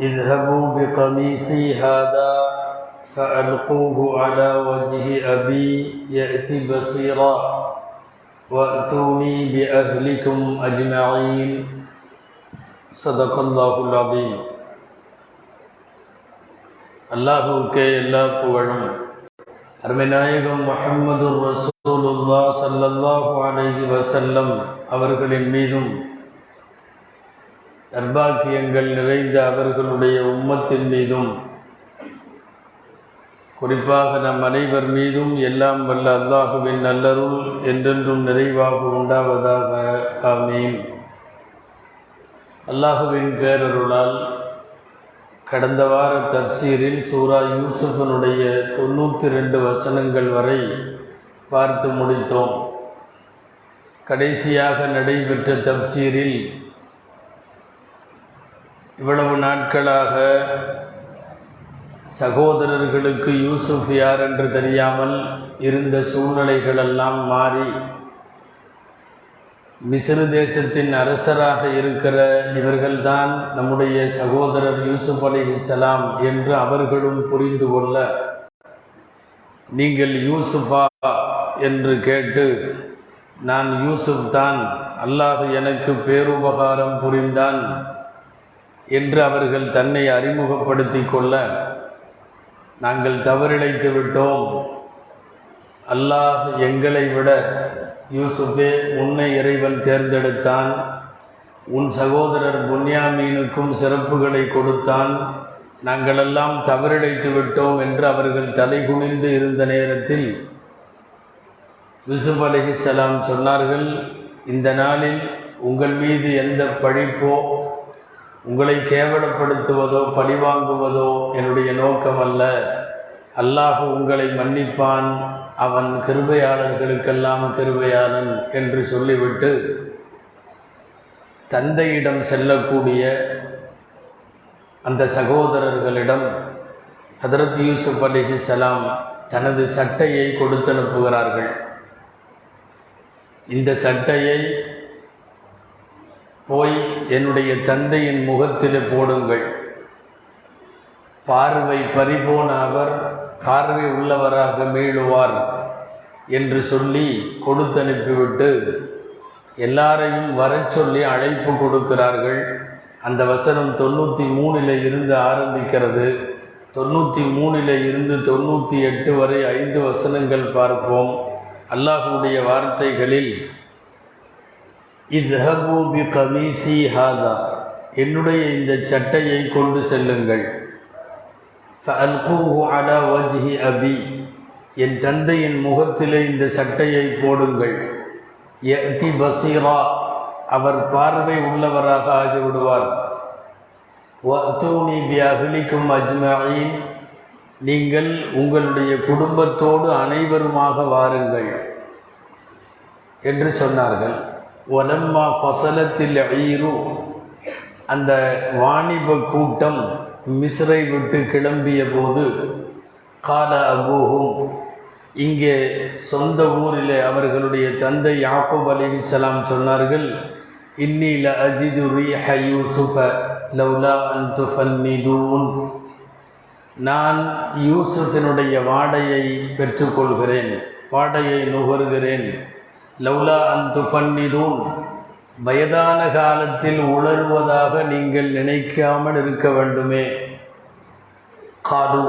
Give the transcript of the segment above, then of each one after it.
اذهبوا بقميصي هذا فألقوه على وجه أبي يأتي بصيرا وأتوني بأهلكم أجمعين صدق الله العظيم அல்லாஹுக்கே எல்லா புகழும் அருமைநாயகம் முஹம்மது ரசூலுல்லா ஸல்லல்லாஹு அலைஹி வஸல்லம் அவர்களின் மீதும் நர்பாக்கியங்கள் நிறைந்த அவர்களுடைய உம்மத்தின் மீதும் குறிப்பாக நம் அனைவர் மீதும் எல்லாம் வல்ல அல்லாஹுவின் நல்லருள் என்றென்றும் நிறைவாக உண்டாவதாக. ஆமீன். அல்லாஹுவின் பேரருளால் கடந்த வார தப்சீரில் சூரா யூசுஃபனுடைய தொண்ணூற்றி ரெண்டு வசனங்கள் வரை பார்த்து முடித்தோம். கடைசியாக நடைபெற்ற தப்சீரில் இவ்வளவு நாட்களாக சகோதரர்களுக்கு யூசுஃப் யார் என்று தெரியாமல் இருந்த சூழ்நிலைகளெல்லாம் மாறி மிசிறு தேசத்தின் அரசராக இருக்கிற இவர்கள்தான் நம்முடைய சகோதரர் யூசுப் அலிஹிசலாம் என்று அவர்களும் புரிந்து கொள்ள நீங்கள் யூசுஃபா என்று கேட்டு நான் யூசுப் தான். அல்லாஹ் எனக்கு பேருபகாரம் புரிந்தான். என்று அவர்கள் தன்னை அறிமுகப்படுத்தி கொள்ள நாங்கள் தவறிழைத்து விட்டோம். அல்லாஹ் எங்களை விட யூசுஃபே உன்னை இறைவன் தேர்ந்தெடுத்தான். உன் சகோதரர் புன்யாமீனுக்கும் சிறப்புகளை கொடுத்தான். நாங்களெல்லாம் தவறிழைத்து விட்டோம் என்று அவர்கள் தலைகுனிந்து இருந்த நேரத்தில் யூசுப் அலிஹிசலாம் சொன்னார்கள் இந்த நாளில் உங்கள் மீது எந்த பழிப்போ உங்களை கேவலப்படுத்துவதோ பழிவாங்குவதோ என்னுடைய நோக்கம் அல்ல அல்லாஹ் உங்களை மன்னிப்பான். அவன் கிருபையாளர்களுக்கெல்லாம் கிருபையாளன் என்று சொல்லிவிட்டு தந்தையிடம் செல்லக்கூடிய அந்த சகோதரர்களிடம் ஹதரத் யூசுப் அலிஹி சலாம் தனது சட்டையை கொடுத்து அனுப்புகிறார்கள் இந்த சட்டையை போய் என்னுடைய தந்தையின் முகத்தில் போடுங்கள். பார்வை பறிபோன அவர் பார்வை உள்ளவராக மீளுவார் என்று சொல்லி கொடுத்து அனுப்பிவிட்டு எல்லாரையும் வர சொல்லி அழைப்பு கொடுக்கிறார்கள். அந்த வசனம் தொண்ணூற்றி மூணில் இருந்து ஆரம்பிக்கிறது. தொண்ணூற்றி மூணில் இருந்து தொண்ணூற்றி எட்டு வரை ஐந்து வசனங்கள் பார்ப்போம். அல்லாஹுடைய வார்த்தைகளில் இத்ஹபு பி கமீசி ஹாதா. என்னுடைய இந்த சட்டையை கொண்டு செல்லுங்கள். அல்குஹு அலா வஜ்ஹி அபி. என் தந்தையின் முகத்திலே இந்த சட்டையை போடுங்கள். யதி பசீரா. அவர் பார்வை உள்ளவராக ஆகிவிடுவார். வத்தூனி பி அகலிக்கும் அஜ்மாயின். நீங்கள் உங்களுடைய குடும்பத்தோடு அனைவருமாக வாருங்கள். என்று சொன்னார்கள். ஒலம்மா ஃபசலத்தில் ஈரு. அந்த வாணிப கூட்டம் மிஸ்ரை விட்டு கிளம்பிய போது கால அபூஹும் இங்கே சொந்த ஊரில் அவர்களுடைய தந்தை யாக்கூப் அலிஹிசலாம் சொன்னார்கள் இன்னில அஜிது ரீஹ யூசுஃப லவ்லா அன் துஃபன்னிதூன் நான் யூசுஃபினுடைய வாடையை பெற்றுக்கொள்கிறேன் வாடையை நுகர்கிறேன். லவ்லா அன் துஃபன்னிதூன் வயதான காலத்தில் உணர்வதாக நீங்கள் நினைக்காமல் இருக்க வேண்டுமே. காது.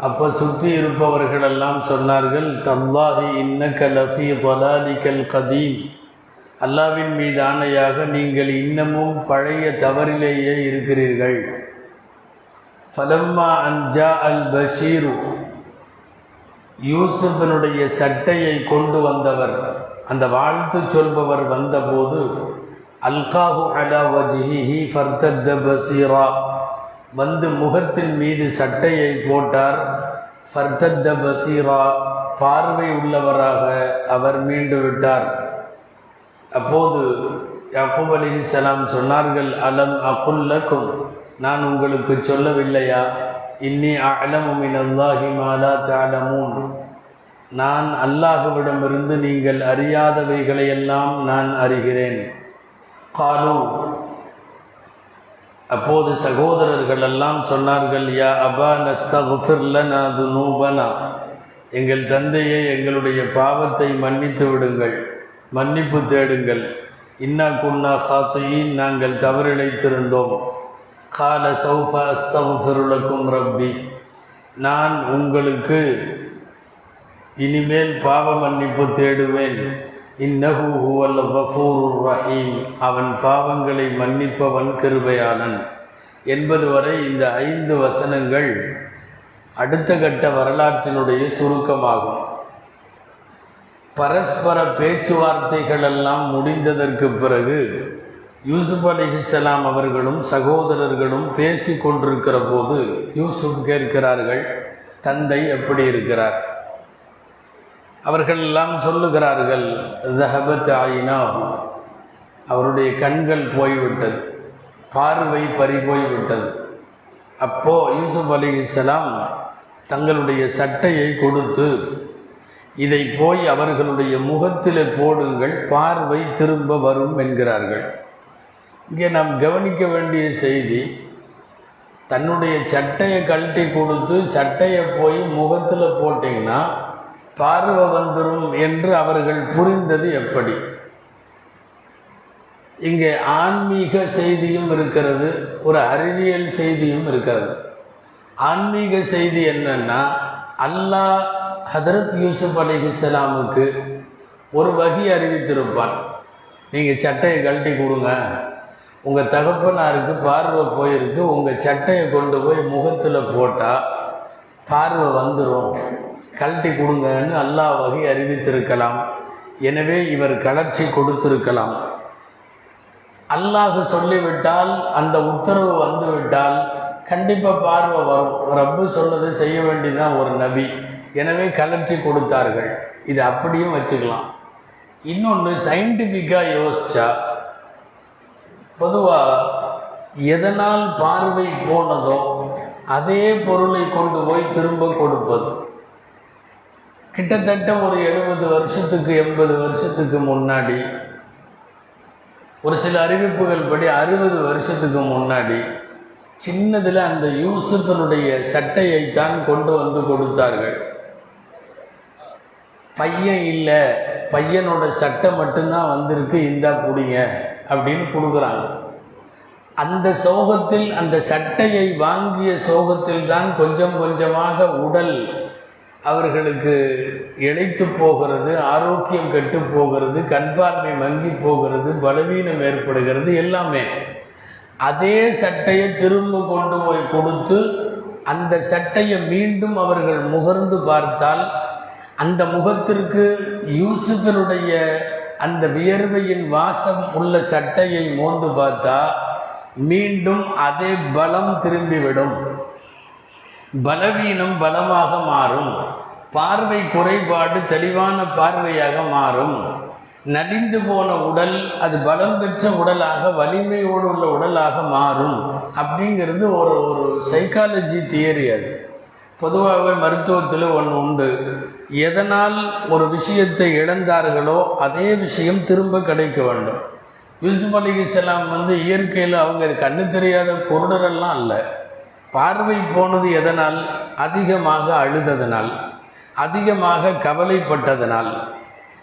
அப்போ சுற்றி இருப்பவர்களெல்லாம் சொன்னார்கள் தல்லாஹி இன்னக்க லஃபி பலாலிக்கல் கதீம். அல்லாவின் மீது ஆணையாக நீங்கள் இன்னமும் பழைய தவறிலேயே இருக்கிறீர்கள். ஃபலம்மா அன்ஜா அல் பஷீரு. யூசுஃபனுடைய சட்டையை கொண்டு வந்தவர். அந்த வாழ்த்து சொல்பவர் வந்தபோது அல்காஹு அலா வஜிஹி ஃபர்தத்த பசீரா வந்து முகத்தின் மீது சட்டையை போட்டார். ஃபர்தத்த பசீரா பார்வை உள்ளவராக அவர் மீண்டு விட்டார். அப்போது யாக்கூப் சலாம் சொன்னார்கள் அலம் அகுல்லக்கும் நான் உங்களுக்கு சொல்லவில்லையா? இன்னி அலமுமின் அல்லாஹி மாலா தாலமூன் நான் அல்லாஹுவிடமிருந்து நீங்கள் அறியாதவைகளையெல்லாம் நான் அறிகிறேன். காலு. அப்போது சகோதரர்கள் எல்லாம் சொன்னார்கள் யா அபா நஸ்தகுஃபிர்லனா துனூபனா. எங்கள் தந்தையை எங்களுடைய பாவத்தை மன்னித்து விடுங்கள் மன்னிப்பு தேடுங்கள். இன்னா குன்னா காத்தையின் நாங்கள் தவறிழைத்திருந்தோம். கால சௌஃபா அஸ்தகுஃபிருலக்கும் ரப்பி. நான் உங்களுக்கு இனிமேல் பாவ மன்னிப்பு தேடுவேன். இன்னஹு ஹுவல் கஃபூருர் ரஹீம். அவன் பாவங்களை மன்னிப்பவன் கிருபையாளன். என்பது வரை இந்த ஐந்து வசனங்கள் அடுத்த கட்ட வரலாற்றினுடைய சுருக்கமாகும். பரஸ்பர பேச்சுவார்த்தைகள் எல்லாம் முடிந்ததற்கு பிறகு யூசுப் அலிஹிஸ்லாம் அவர்களும் சகோதரர்களும் பேசி கொண்டிருக்கிற போது யூசுப் கேட்கிறார்கள் தந்தை எப்படி இருக்கிறார்? அவர்கள் எல்லாம் சொல்லுகிறார்கள் ஜஹபத் ஆயினா அவருடைய கண்கள் போய்விட்டது பார்வை பறி போய்விட்டது. அப்போ யூசுப் அலி இஸ்லாம் தங்களுடைய சட்டையை கொடுத்து இதை போய் அவர்களுடைய முகத்தில் போடுங்கள் பார்வை திரும்ப வரும் என்கிறார்கள். இங்கே நாம் கவனிக்க வேண்டிய செய்தி தன்னுடைய சட்டையை கழட்டி கொடுத்து சட்டையை போய் முகத்தில் போட்டிங்கன்னா பார்வை வந்துடும் என்று அவர்கள் புரிந்தது எப்படி? இங்கே ஆன்மீக செய்தியும் இருக்கிறது ஒரு அறிவியல் செய்தியும் இருக்கிறது. ஆன்மீக செய்தி என்னன்னா அல்லாஹ் ஹதரத் யூசுப் அலிஹிஸ்லாமுக்கு ஒரு வகி அறிவித்திருப்பான். நீங்கள் சட்டையை கழட்டி கொடுங்க உங்கள் தகப்பனாருக்கு பார்வை போயிருக்கு உங்கள் சட்டையை கொண்டு போய் முகத்தில் போட்டால் பார்வை வந்துடும் கழட்டி கொடுங்கன்னு அல்லாஹ் வகை அறிவித்திருக்கலாம். எனவே இவர் கலர்ச்சி கொடுத்திருக்கலாம். அல்லாஹ் சொல்லிவிட்டால் அந்த உத்தரவு வந்துவிட்டால் கண்டிப்பாக பார்வை வரும். ரப்பு சொன்னதை செய்ய வேண்டியதுதான் ஒரு நபி. எனவே கலர்ச்சி கொடுத்தார்கள். இது அப்படியும் வச்சுக்கலாம். இன்னொன்று சயின்டிஃபிக்காக யோசிச்சா பொதுவாக எதனால் பார்வை போனதோ அதே பொருளை கொண்டு போய் திரும்ப கொடுப்பது. கிட்டத்தட்ட ஒரு எழுபது வருஷத்துக்கு எண்பது வருஷத்துக்கு முன்னாடி ஒரு சில அறிவிப்புகள் படி அறுபது வருஷத்துக்கு முன்னாடி சின்னதில் அந்த யூசுஃபனுடைய சட்டையை தான் கொண்டு வந்து கொடுத்தார்கள். பையன் இல்லை பையனோட சட்டை மட்டும்தான் வந்திருக்கு இந்தா குடிங்க அப்படின்னு கொடுக்குறாங்க. அந்த சோகத்தில் அந்த சட்டையை வாங்கிய சோகத்தில் தான் கொஞ்சம் கொஞ்சமாக உடல் அவர்களுக்கு இழைத்து போகிறது ஆரோக்கியம் கெட்டு போகிறது கண்பார்மை மங்கி போகிறது பலவீனம் ஏற்படுகிறது எல்லாமே. அதே சட்டையை திரும்ப கொண்டு போய் கொடுத்து அந்த சட்டையை மீண்டும் அவர்கள் முகர்ந்து பார்த்தால் அந்த முகத்திற்கு யூசுஃபினுடைய அந்த வியர்வையின் வாசம் உள்ள சட்டையை மோந்து பார்த்தா மீண்டும் அதே பலம் திரும்பிவிடும். பலவீனம் பலமாக மாறும். பார்வை குறைபாடு தெளிவான பார்வையாக மாறும். நடிந்து போன உடல் அது பலம் பெற்ற உடலாக வலிமையோடு உள்ள உடலாக மாறும். அப்படிங்கிறது ஒரு ஒரு சைக்காலஜி தியரி அது. பொதுவாகவே மருத்துவத்தில் ஒன்று உண்டு. எதனால் ஒரு விஷயத்தை இழந்தார்களோ அதே விஷயம் திரும்ப கிடைக்க வேண்டும். யூசுப் அலி இஸ்லாம் வந்து இயற்கையில் அவங்க கண்ணு தெரியாத குருடரெல்லாம் அல்ல. பார்வை போனது எதனால்? அதிகமாக அழுததனால். அதிகமாக கவலைப்பட்டதனால்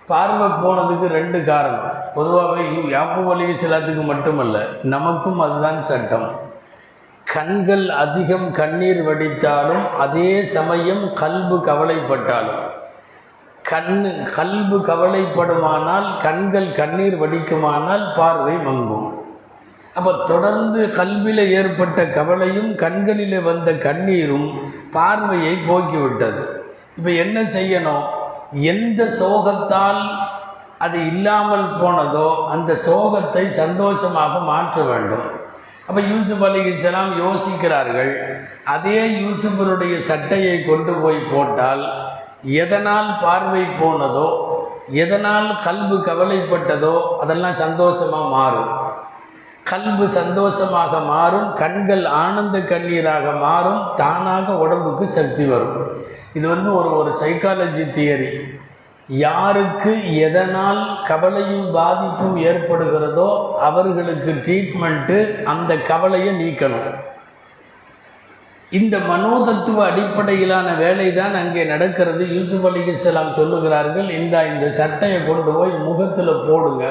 பார்வை போனதுக்கு ரெண்டு காரணம். பொதுவாகவே யாப்பு அலி இஸ்லாத்துக்கு மட்டுமல்ல நமக்கும் அதுதான் சட்டம். கண்கள் அதிகம் கண்ணீர் வடித்தாலும் அதே சமயம் கல்பு கவலைப்பட்டாலும். கண் கல்பு கவலைப்படுமானால் கண்கள் கண்ணீர் வடிக்குமானால் பார்வை மங்கும். அப்போ தொடர்ந்து கல்வியில் ஏற்பட்ட கவலையும் கண்களில் வந்த கண்ணீரும் பார்வையை போக்கிவிட்டது. இப்போ என்ன செய்யணும்? எந்த சோகத்தால் அது இல்லாமல் போனதோ அந்த சோகத்தை சந்தோஷமாக மாற்ற வேண்டும். அப்போ யூசுப் அலி இஸ்லாம் யோசிக்கிறார்கள் அதே யூசுஃபனுடைய சட்டையை கொண்டு போய் போட்டால் எதனால் பார்வை போனதோ எதனால் கல்பு கவலைப்பட்டதோ அதெல்லாம் சந்தோஷமாக மாறும். கல்பு சந்தோஷமாக மாறும் கண்கள் ஆனந்த கண்ணீராக மாறும் தானாக உடம்புக்கு சக்தி வரும். இது வந்து ஒரு ஒரு சைக்காலஜி தியரி யாருக்கு எதனால் கவலையும் பாதிப்பும் ஏற்படுகிறதோ அவர்களுக்கு ட்ரீட்மெண்ட்டு அந்த கவலையை நீக்கணும். இந்த மனோதத்துவ அடிப்படையிலான வேலை தான் அங்கே நடக்கிறது. யூசுப் அலிகலாம் சொல்லுகிறார்கள் இந்த இந்த சட்டையை கொண்டு போய் முகத்தில் போடுங்க.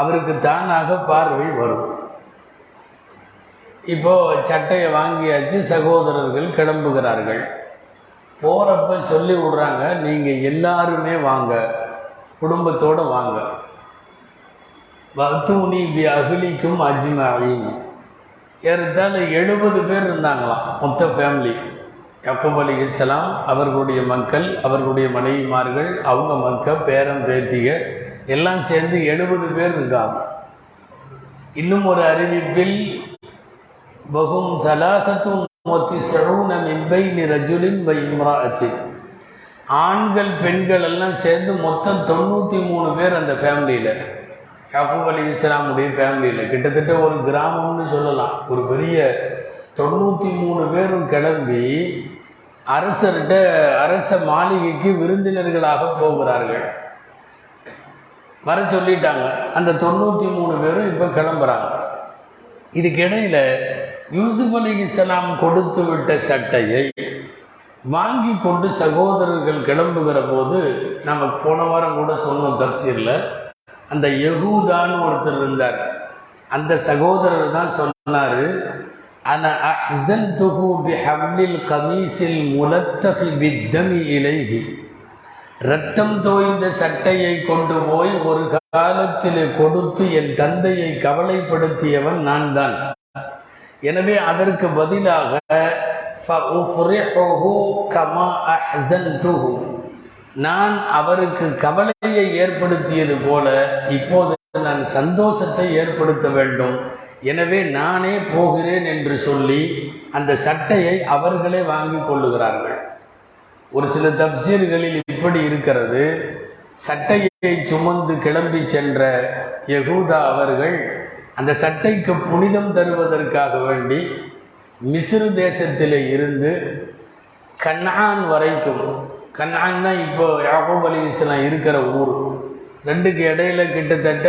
அவருக்கு தானாக பார்வை வரும். இப்போ சட்டையை வாங்கியாச்சு சகோதரர்கள் கிளம்புகிறார்கள். போகிறப்ப சொல்லி விடுறாங்க நீங்கள் எல்லாருமே வாங்க. குடும்பத்தோடு வாங்க. வத்தூனி பி அகிலிக்கும் அஜ்மாவின் ஏறத்தாழ எழுபது பேர் இருந்தாங்களாம் மொத்த ஃபேமிலி யக்கூப் அலி இஸ்லாம் அவர்களுடைய மக்கள் அவர்களுடைய மனைவிமார்கள் அவங்க மக்கள் பேரன் பேத்திக எல்லாம் சேர்ந்து எழுபது பேர் இருக்காங்க. இன்னும் ஒரு அறிவிப்பில் பகும் சலாசத்தும் மொத்தி சரூன மின்பை ரஜுலின் பை ஆண்கள் பெண்கள் எல்லாம் சேர்ந்து மொத்தம் தொண்ணூற்றி மூணு பேர் அந்த ஃபேமிலியில். யாக்கூப் அலி இஸ்லாமுடைய ஃபேமிலியில். கிட்டத்தட்ட ஒரு கிராமம்னு சொல்லலாம். ஒரு பெரிய தொண்ணூற்றி மூணு பேரும் கிளம்பி அரசர்கிட்ட அரச மாளிகைக்கு விருந்தினர்களாக போகிறார்கள். வர சொல்லிட்டாங்க. அந்த தொண்ணூற்றி மூணு பேரும் இப்போ கிளம்புறாங்க. இதுக்கிடையில் யூசுப் அலி இஸ்லாம் கொடுத்து விட்ட சட்டையை வாங்கி கொண்டு சகோதரர்கள் கிளம்புகிற போது நம்ம போன வாரம் கூட சொன்னோம் தப்சீரில். அந்த யகூதான்னு ஒருத்தர் இருந்தார். அந்த சகோதரர் தான் சொன்னார் அன அஹ்சன் துஹு பி ஹவ்லில் கமீஸில் முலத்தஃபி பித்தமி இலைஹி. ரத்தம் தோய்ந்த சட்டையை கொண்டு போய் ஒரு காலத்தில் கொடுத்து என் தந்தையை கவலைப்படுத்தியவன் நான் தான் எனவே அதற்கு பதிலாக நான் அவருக்கு கவலையை ஏற்படுத்தியது போல இப்போது நான் சந்தோஷத்தை ஏற்படுத்த வேண்டும். எனவே நானே போகிறேன் என்று சொல்லி அந்த சட்டையை அவர்களே வாங்கி கொள்ளுகிறார்கள். ஒரு சில தப்சீர்களில் இப்படி இருக்கிறது. சட்டையை சுமந்து கிளம்பி சென்ற யகூதா அவர்கள் அந்த சட்டைக்கு புனிதம் தருவதற்காக வேண்டி மிசிறு தேசத்தில் இருந்து கண்ணான் வரைக்கும் கண்ணான் தான் இப்போ யாகோப் அலி இஸ்லாம் இருக்கிற ஊர். ரெண்டுக்கு இடையில கிட்டத்தட்ட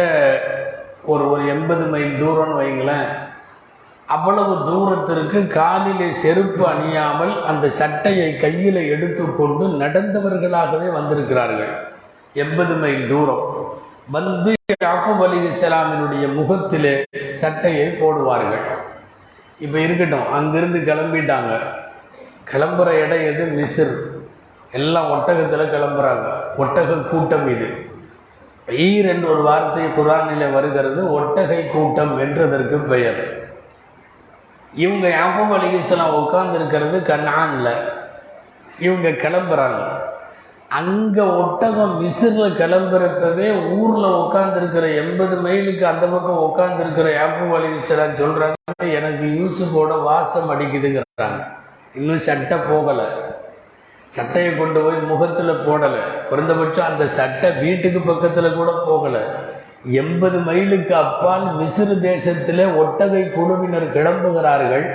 ஒரு ஒரு எண்பது மைல் தூரம்னு வைங்களேன். அவ்வளவு தூரத்திற்கு காலிலே செருப்பு அணியாமல் அந்த சட்டையை கையில் எடுத்துக்கொண்டு நடந்தவர்களாகவே வந்திருக்கிறார்கள். எண்பது மைல் தூரம். வந்து யாக்கூப் அலி இஸ்லாமினுடைய முகத்திலே சட்டையை போடுவார்கள். இப்போ இருக்கட்டும் அங்கிருந்து கிளம்பிட்டாங்க. கிளம்புற இடம் எது? மிசிர் எல்லாம் ஒட்டகத்தில் கிளம்புறாங்க. ஒட்டக கூட்டம் இது. ஈர் என்ற ஒரு வார்த்தை குரானிலே வருகிறது ஒட்டகை கூட்டம் என்றதற்கு பெயர். இவங்க யாப்பம் அலிகேசலாம் உட்கார்ந்து இருக்கிறது கண்ணான்ல இவங்க கிளம்புறாங்க. அங்கே ஒட்டகம் மிசிறில் கிளம்புறப்பவே ஊரில் உட்காந்துருக்கிற எண்பது மைலுக்கு அந்த பக்கம் உட்காந்துருக்கிற யாப்பம் அலிகேசலாம் சொல்கிறாங்க எனக்கு யூசுஃபோட வாசம் அடிக்குதுங்கிறாங்க. இன்னும் சட்டை போகலை. சட்டையை கொண்டு போய் முகத்தில் போடலை. குறைந்தபட்சம் அந்த சட்டை வீட்டுக்கு பக்கத்தில் கூட போகலை. எண்பது மைலுக்கு அப்பால் மிசிறு தேசத்தில் ஒட்டகை குழுவினர் கிளம்புகிறார்கள்.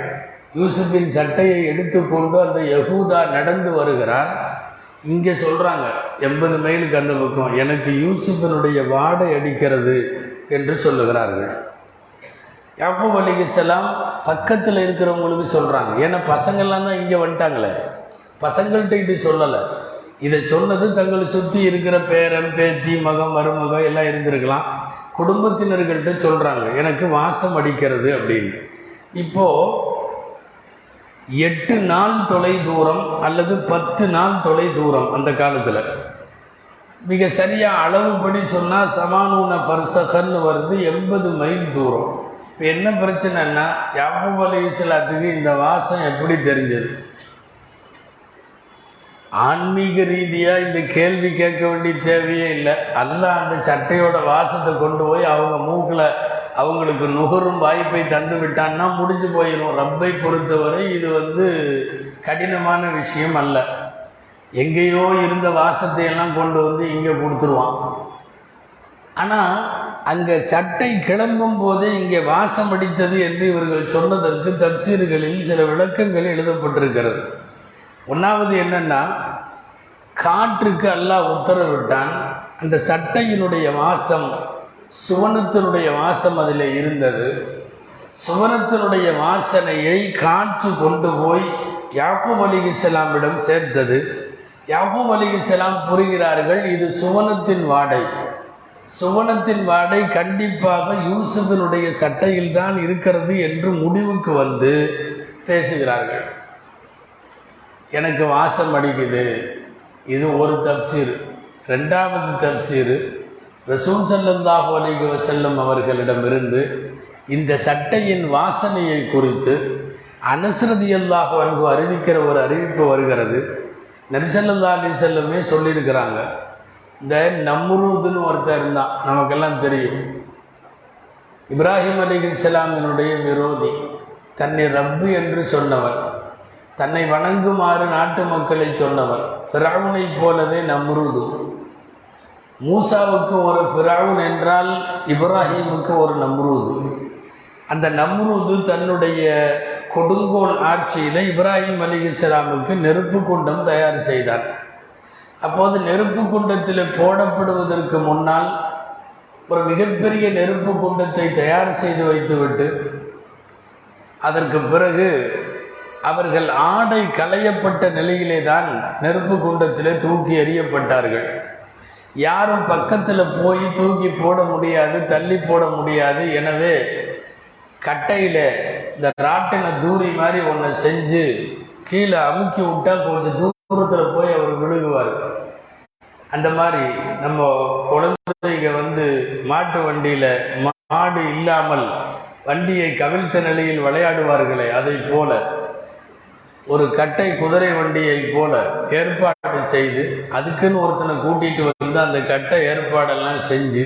யூசுஃபின் சட்டையை எடுத்துக்கொண்டு அந்த யகூதா நடந்து வருகிறார் இங்கே சொல்கிறாங்க எண்பது மைலுக்கு அந்த பக்கம் எனக்கு யூசுஃபனுடைய வாடை அடிக்கிறது என்று சொல்லுகிறார்கள். யாக்கூப் அலிகலாம் பக்கத்தில் இருக்கிறவங்களுக்கு சொல்கிறாங்க ஏன்னா பசங்கள்லாம் தான் இங்கே வந்துட்டாங்களே. பசங்கள்கிட்ட இது சொல்லலை. இதை சொன்னது தங்களை சுற்றி இருக்கிற பேரன் பேத்தி மகம் மருமகம் எல்லாம் இருந்திருக்கலாம். குடும்பத்தினர்கள்ட்ட சொல்கிறாங்க எனக்கு வாசம் அடிக்கிறது அப்படின்னு. இப்போது எட்டு நாள் தொலை தூரம் அல்லது பத்து நாள் தொலை தூரம் அந்த காலத்தில். மிக சரியாக அளவுபடி சொன்னால் சமானூன பர்சகன்னு வருது எண்பது மைல் தூரம். இப்போ என்ன பிரச்சனைன்னா யாபூப் அலி இந்த வாசம் எப்படி தெரிஞ்சது? ஆன்மீக ரீதியாக இந்த கேள்வி கேட்க வேண்டிய தேவையே இல்லை. அல்ல அந்த சட்டையோட வாசத்தை கொண்டு போய் அவங்க மூக்கில் அவங்களுக்கு நுகரும் வாய்ப்பை தந்து விட்டான்னா முடிஞ்சு போயிடும் ரப்பை பொறுத்தவரை இது வந்து கடினமான விஷயம் அல்ல. எங்கேயோ இருந்த வாசத்தை எல்லாம் கொண்டு வந்து இங்கே கொடுத்துருவான். ஆனால் அங்கே சட்டை கிளம்பும் போதே இங்கே வாசம் அடித்தது என்று இவர்கள் சொன்னதற்கு தப்சீர்களில் சில விளக்கங்கள் எழுதப்பட்டிருக்கிறது. ஒன்றாவது என்னென்னா காற்றுக்கு அல்லாஹ் உத்தரவிட்டான் அந்த சட்டையினுடைய வாசம் சுவனத்தினுடைய வாசம் அதில் இருந்தது. சுவனத்தினுடைய வாசனையை காற்று கொண்டு போய் யாக்கூப் அலிகிஸ்லாமிடம் சேர்த்தது. யாக்கூப் அலிகிஸ்லாம் புரிகிறார்கள் இது சுவனத்தின் வாடை. சுவனத்தின் வாடை கண்டிப்பாக யூசுஃபினுடைய சட்டையில் தான் இருக்கிறது என்று முடிவுக்கு வந்து பேசுகிறார்கள். எனக்கு வாசம் அடிக்குது. இது ஒரு தப்சீர். ரெண்டாவது தப்சீர். ரசூல் ஸல்லல்லாஹு அலைஹி வஸல்லம் அவர்களிடமிருந்து இந்த சட்டையின் வாசனையை குறித்து அனஸ்ரதி அல்லாஹ் அன்பு அறிவிக்கிற ஒரு அறிவிப்பு வருகிறது. நபிசல்லா அலி செல்லமே சொல்லியிருக்கிறாங்க. இந்த நம்ருதுன்னு ஒருத்தர் இருந்தான். நமக்கெல்லாம் தெரியும். இப்ராஹிம் அலி இஸ்லாமினுடைய விரோதி தன்னை ரப்பு என்று சொன்னவர் தன்னை வணங்குமாறு நாட்டு மக்களை சொன்னவர் ஃபிரவுனை போலவே நம்ருது மூசாவுக்கு ஒரு பிராவுன் என்றால் இப்ராஹிமுக்கு ஒரு நம்ரூது. அந்த நம்ரூது தன்னுடைய கொடுங்கோல் ஆட்சியில் இப்ராஹிம் அலி இஸ்லாமுக்கு நெருப்பு குண்டம் தயார் செய்தார். அப்போது நெருப்பு குண்டத்தில் போடப்படுவதற்கு முன்னால் ஒரு மிகப்பெரிய நெருப்பு குண்டத்தை தயார் செய்து வைத்துவிட்டு அதற்கு பிறகு அவர்கள் ஆடை களையப்பட்ட நிலையிலே தான் நெருப்பு குண்டத்திலே தூக்கி எறியப்பட்டார்கள். யாரும் பக்கத்தில் போய் தூக்கி போட முடியாது தள்ளி போட முடியாது. எனவே கட்டையில் இந்த ராட்டின தூரி மாதிரி ஒன்றை செஞ்சு கீழே அமுக்கி விட்டால் கொஞ்சம் தூரத்தில் போய் அவர் விழுகுவார். அந்த மாதிரி நம்ம குழந்தைங்க வந்து மாட்டு வண்டியில் மாடு இல்லாமல் வண்டியை கவிழ்த்த நிலையில் விளையாடுவார்களே அதை போல. ஒரு கட்டை குதிரை வண்டியை போல ஏற்பாடு செய்து அதுக்குன்னு ஒருத்தனை கூட்டிட்டு வந்து அந்த கட்டை ஏற்பாடெல்லாம் செஞ்சு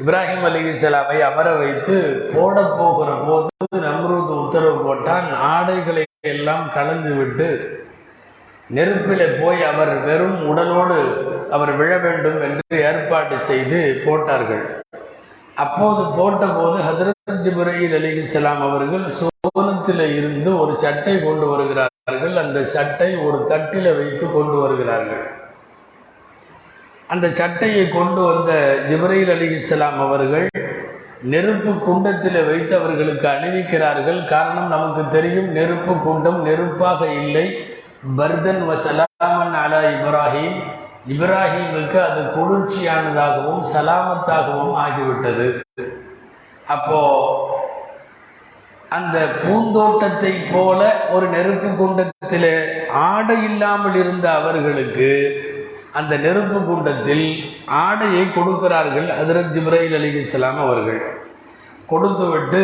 இப்ராஹிம் அலிசலாமை அமர வைத்து போட போகிற போது நம்ரூத் உத்தரவு போட்டான். ஆடைகளை எல்லாம் கலந்து விட்டு நெருப்பில் போய் அவர் வெறும் உடலோடு அவர் விழ வேண்டும் என்று ஏற்பாடு செய்து போட்டார்கள். அப்போது போட்டபோது ஹதரத் ஜிப்ரீல் அலிஹிஸ்லாம் அவர்கள் சோனத்தில் இருந்து ஒரு சட்டை கொண்டு வருகிறார். அவர்கள் அந்த சட்டை ஒரு தட்டில் வைத்து கொண்டு வருகிறார்கள். அந்த சட்டையை கொண்டு வந்த ஜிப்ரையில் அலி இஸ்லாம் அவர்கள் நெருப்பு குண்டத்தில் வைத்து அவர்களுக்கு அணிவிக்கிறார்கள். காரணம் நமக்கு தெரியும் நெருப்பு குண்டம் நெருப்பாக இல்லை. பர்தன் வசலாமன் அலா இப்ராஹிம். இப்ராஹிமுக்கு அது குளிர்ச்சியானதாகவும் சலாமத்தாகவும் ஆகிவிட்டது. அப்போ அந்த பூந்தோட்டத்தை போல ஒரு நெருப்பு குண்டத்திலே ஆடை இல்லாமல் இருந்த அவர்களுக்கு அந்த நெருப்பு குண்டத்தில் ஆடையை கொடுக்கிறார்கள் ஹதரத் ஜிப்ராஹில் அலி இஸ்லாம் அவர்கள். கொடுத்துவிட்டு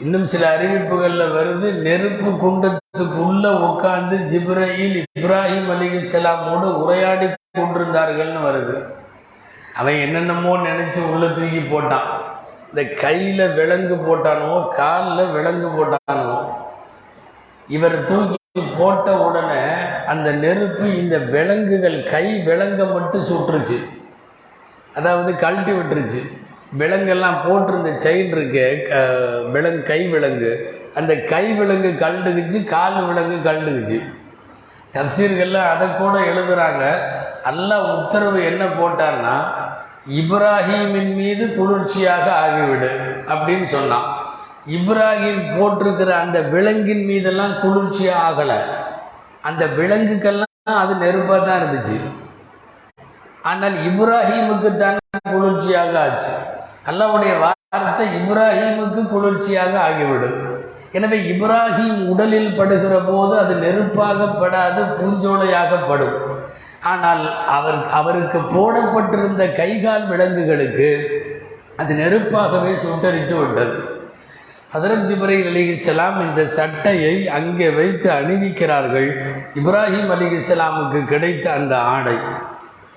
இன்னும் சில அறிவிப்புகளில் வருது நெருப்பு குண்டத்துக்குள்ள உட்கார்ந்து ஜிப்ரையில் இப்ராஹிம் அலி இஸ்லாமோடு உரையாடி கொண்டிருந்தார்கள்னு வருது. அவன் என்னென்னமோ நினைச்சு உள்ள தூக்கி போட்டான். இந்த கையில் விலங்கு போட்டானோ காலில் விலங்கு போட்டானோ இவர் தூக்கி போட்ட உடனே அந்த நெருப்பு இந்த விலங்குகள் கை விலங்கை மட்டும் சுட்டுருச்சு. அதாவது கழட்டி விட்டுருச்சு. விலங்கெல்லாம் போட்டிருந்த செயின் இருக்கு க- விலங்கு கை விலங்கு. அந்த கை விலங்கு கழண்டுக்குச்சு கால் விலங்கு கழண்டுக்குச்சு. தப்சீர்கள்லாம் அதை கூட எழுதுறாங்க. அல்லாஹ் உத்தரவு என்ன போட்டார்னா இப்ராஹீமின் மீது குளிர்ச்சியாக ஆகிவிடு அப்படின்னு சொன்னான். இப்ராஹிம் போட்டிருக்கிற அந்த விலங்கின் மீதெல்லாம் குளிர்ச்சியாக ஆகலை. அந்த விலங்குக்கெல்லாம் அது நெருப்பாக தான் இருந்துச்சு. ஆனால் இப்ராஹீமுக்கு தான் குளிர்ச்சியாக ஆச்சு அல்லாவுடைய வார்த்தை இப்ராஹீமுக்கு குளிர்ச்சியாக ஆகிவிடும். எனவே இப்ராஹிம் உடலில் படுகிற போது அது நெருப்பாக படாது பூஞ்சோலையாகப்படும். ஆனால் அவர் அவருக்கு போடப்பட்டிருந்த கைகால் விலங்குகளுக்கு அது நெருப்பாகவே சுட்டரித்து விட்டது. ஹதரத் ஜிப்ரீல் அலி இஸ்லாம் இந்த சட்டையை அங்கே வைத்து அணிவிக்கிறார்கள். இப்ராஹிம் அலிஹிஸ்லாமுக்கு கிடைத்த அந்த ஆடை.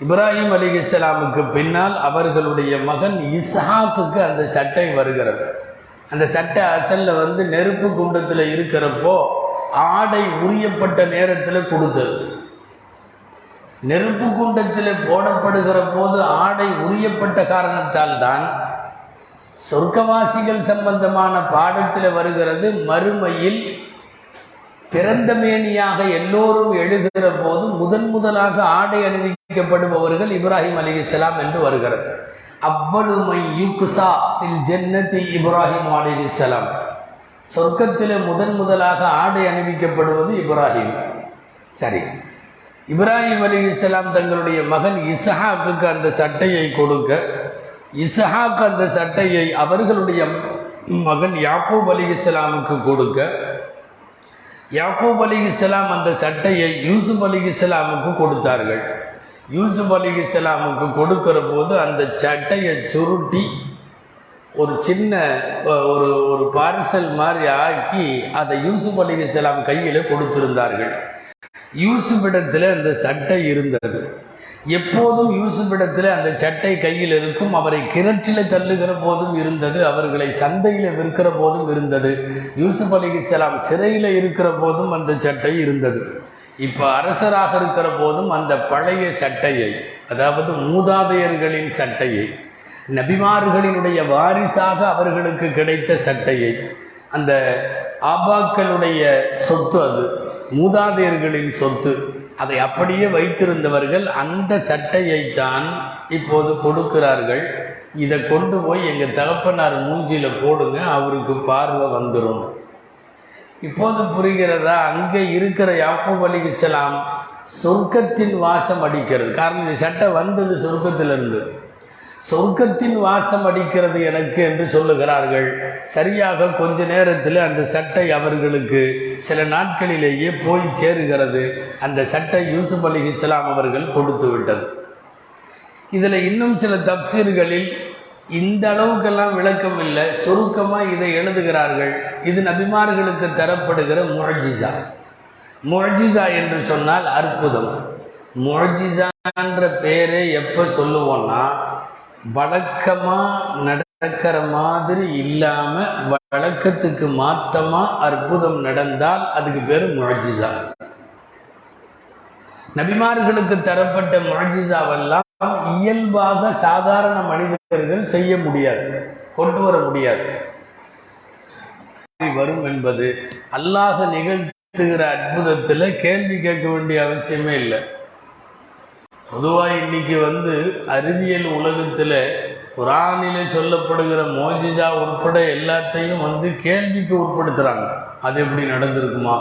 இப்ராஹிம் அலிஹிஸ்லாமுக்கு பின்னால் அவர்களுடைய மகன் இஸ்ஹாக்குக்கு அந்த சட்டை வருகிறது. அந்த சட்டை அசலில் வந்து நெருப்பு குண்டத்தில் இருக்கிறப்போ ஆடை உரியப்பட்ட நேரத்தில் கொடுத்தது. நெருப்பு குண்டத்தில் போடப்படுகிற போது ஆடை உரியப்பட்ட காரணத்தால் தான் சொர்க்கவாசிகள் சம்பந்தமான பாடத்தில் வருகிறது. மறுமையில் பிறந்த மேனியாக எல்லோரும் எழுகிற போது முதன் முதலாக ஆடை அணிவிக்கப்படுபவர்கள் இப்ராஹிம் அலிஹிஸ்லாம் என்று வருகிறது. அவ்வளுமை யுக்சா இல் ஜன்னதி இப்ராஹிம் அலிஹிஸ்லாம் சொர்க்கத்திலே முதன் முதலாக ஆடை அணிவிக்கப்படுவது இப்ராஹிம். சரி. இப்ராஹிம் அலி இஸ்லாம் தங்களுடைய மகன் இசஹாக்குக்கு அந்த சட்டையை கொடுக்க இசஹாக் அந்த சட்டையை அவர்களுடைய மகன் யாக்கூப் அலி இஸ்லாமுக்கு கொடுக்க யாக்கூப் அலி இஸ்லாம் அந்த சட்டையை யூசுப் அலி இஸ்லாமுக்கு கொடுத்தார்கள். யூசுப் அலி இஸ்லாமுக்கு கொடுக்கிற போது அந்த சட்டையை சுருட்டி ஒரு சின்ன ஒரு ஒரு பார்சல் மாதிரி ஆக்கி அதை யூசுப் அலி இஸ்லாம் கையில் கொடுத்திருந்தார்கள். யூசுஃபிடத்தில் அந்த சட்டை இருந்தது. எப்போதும் யூசுஃபிடத்தில் அந்த சட்டை கையில் இருக்கும் அவரை கிணற்றில் தள்ளுகிற போதும் இருந்தது அவர்களை சந்தையில் விற்கிற போதும் இருந்தது. யூசுப் அலி இஸ்லாம் சிறையில் இருக்கிற போதும் அந்த சட்டை இருந்தது. இப்போ அரசராக இருக்கிற போதும் அந்த பழைய சட்டையை அதாவது மூதாதையர்களின் சட்டையை நபிமார்களினுடைய வாரிசாக அவர்களுக்கு கிடைத்த சட்டையை அந்த ஆபாக்களுடைய சொத்து அது. மூதாதையர்களின் சொத்து. அதை அப்படியே வைத்திருந்தவர்கள் அந்த சட்டையை தான் இப்போது கொடுக்கிறார்கள். இதை கொண்டு போய் எங்கள் தகப்பனார் மூஞ்சியில் போடுங்க அவருக்கு பார்வை வந்துடும் இப்போது புரிகிறதா? அங்கே இருக்கிற யாக்கூப் அலிகலாம் சொர்க்கத்தின் வாசம் அடிக்கிறது. காரணம் இந்த சட்டை வந்தது சொர்க்கத்திலிருந்து. சொர்க்கத்தின் வாசம் அடிக்கிறது எனக்கு என்று சொல்லுகிறார்கள். சரியாக கொஞ்ச நேரத்தில் அந்த சட்டை அவர்களுக்கு சில நாட்களிலேயே போய் சேருகிறது. அந்த சட்டை யூசுப் அலி இஸ்லாம் அவர்கள் கொடுத்து விட்டது. இதில் இன்னும் சில தப்சீர்களில் இந்த அளவுக்கெல்லாம் விளக்கம் இல்லை சுருக்கமாக இதை எழுதுகிறார்கள். இது நபிமார்களுக்கு தரப்படுகிற முழஜிசா முழஜிசா என்று சொன்னால் அற்புதம். முழஜிசான்ற பேரை எப்போ சொல்லுவோன்னா வழக்கமாக நடக்கிற மாதிரி இல்லாமல் வழக்கத்துக்கு மாத்தமா அற்புதம் நடந்தால் அதுக்கு பேர் முழஜிசா நபிமார்களுக்கு தரப்பட்ட முழஜிசாவெல்லாம் இயல்பாக சாதாரண மனிதர்கள் செய்ய முடியாது கொண்டு வர முடியாது. வரும் என்பது அல்லாஹ் நிகழ்த்துகிற அற்புதத்தில் கேள்வி கேட்க வேண்டிய அவசியமே இல்லை. பொதுவாக இன்னைக்கு வந்து அறிவியல் உலகத்தில் குரானிலே சொல்லப்படுகிற மோஜிஜா உட்பட எல்லாத்தையும் வந்து கேள்விக்கு உட்படுத்துகிறாங்க அது எப்படி நடந்திருக்குமா?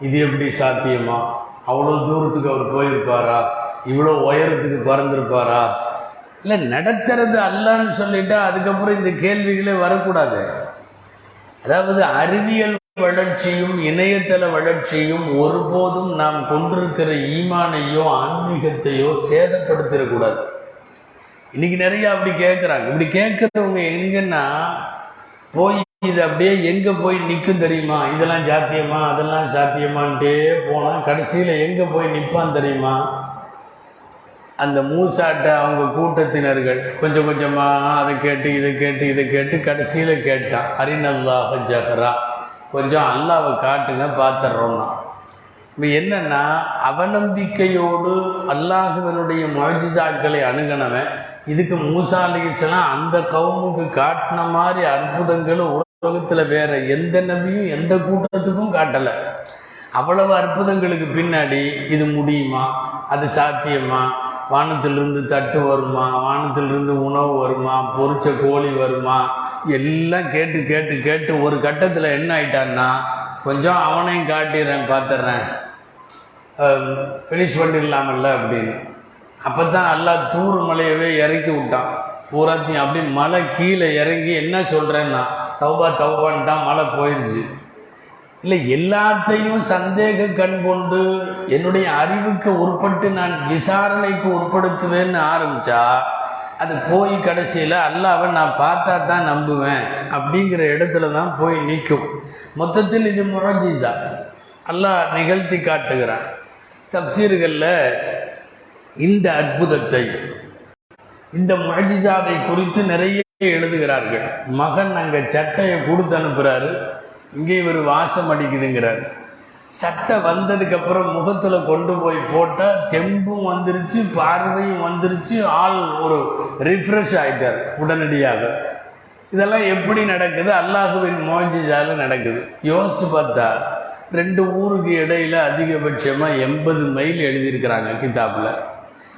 இது எப்படி சாத்தியமா? அவ்வளோ தூரத்துக்கு அவர் போயிருப்பாரா? இவ்வளோ உயரத்துக்கு பறந்துருப்பாரா? இல்லை நடத்துறது அல்லன்னு சொல்லிட்டா அதுக்கப்புறம் இந்த கேள்விகளே வரக்கூடாது. அதாவது அறிவியல் வளர்ச்சியும் இணையதள வளர்ச்சியும் ஒருபோதும் நாம் கொண்டிருக்கிற ஈமானையோ ஆன்மீகத்தையோ சேதப்படுத்திடக்கூடாது. இன்னைக்கு நிறைய அப்படி கேட்குறாங்க இப்படி கேட்குறவங்க எங்கன்னா போய் இது அப்படியே எங்கே போய் நிற்கும் தெரியுமா? இதெல்லாம் சாத்தியமா? அதெல்லாம் சாத்தியமான்ட்டே போனால் கடைசியில் எங்கே போய் நிற்பான் தெரியுமா? அந்த மூசாட்டை அவங்க கூட்டத்தினர்கள் கொஞ்சம் கொஞ்சமாக அதை கேட்டு இதை கேட்டு இதை கேட்டு கடைசியில் கேட்டான் அரிநல்லாக ஜஹரா. கொஞ்சம் அல்லாவை காட்டுங்க பார்த்துட்றோம்னா இப்போ என்னென்னா அவநம்பிக்கையோடு அல்லாஹுவனுடைய முழஜிசாக்களை அணுகினவன் இதுக்கு மூசா அலிஸ்லாம் அந்த கவுமுக்கு காட்டின மாதிரி அற்புதங்களும் உலகத்தில் வேற எந்த நபியும் எந்த கூட்டத்துக்கும் காட்டலை. அவ்வளவு அற்புதங்களுக்கு பின்னாடி இது முடியுமா? அது சாத்தியமா? வானத்திலிருந்து தட்டு வருமா? வானத்திலிருந்து உணவு வருமா? பொறிச்ச கோழி வருமா? எல்லாம் கேட்டு கேட்டு கேட்டு ஒரு கட்டத்தில் என்ன ஆயிட்டான்னா கொஞ்சம் அவனையும் காட்டிடுறேன் பார்த்துட்றேன். ஃபினிஷ் பண்ணிடலாமல்ல அப்படின்னு. அப்போ தான் நல்லா தூர் மலையவே இறக்கி விட்டான். பூராத்தையும் அப்படி மலை கீழே இறங்கி என்ன சொல்கிறேன்னா தௌபா தௌபான்ட்டான் மழை போயிடுச்சு இல்லை எல்லாத்தையும் சந்தேக கண் கொண்டு என்னுடைய அறிவுக்கு உட்பட்டு நான் விசாரணைக்கு உட்படுத்துவேன்னு ஆரம்பித்தா அது போய் கடைசியில் அல்லாவை நான் பார்த்தா தான் நம்புவேன் அப்படிங்கிற இடத்துல தான் போய் நிற்கும். மொத்தத்தில் இது முரஜிசா. அல்லாஹ் நிகழ்த்தி காட்டுகிறான். தப்சீர்களில் இந்த அற்புதத்தை இந்த முரஜிசாவை குறித்து நிறைய எழுதுகிறார்கள். மகன் அங்கே சட்டையை கொடுத்து அனுப்புகிறாரு இங்கே இவர் வாசம் அடிக்குதுங்கிறார். சட்டை வந்ததுக்கு அப்புறம் முகத்துல கொண்டு போய் போட்டா தெம்பும் வந்துருச்சு பார்வையும் வந்துருச்சு. ஆள் ஒரு ரிஃப்ரெஷ் ஆயிட்டார் உடனடியாக. இதெல்லாம் எப்படி நடக்குது? அல்லாஹுவின் மோஜிஜால நடக்குது. யோசிச்சு பார்த்தா ரெண்டு ஊருக்கு இடையில அதிகபட்சமாக எண்பது மைல் எழுதியிருக்கிறாங்க கிதாப்பில்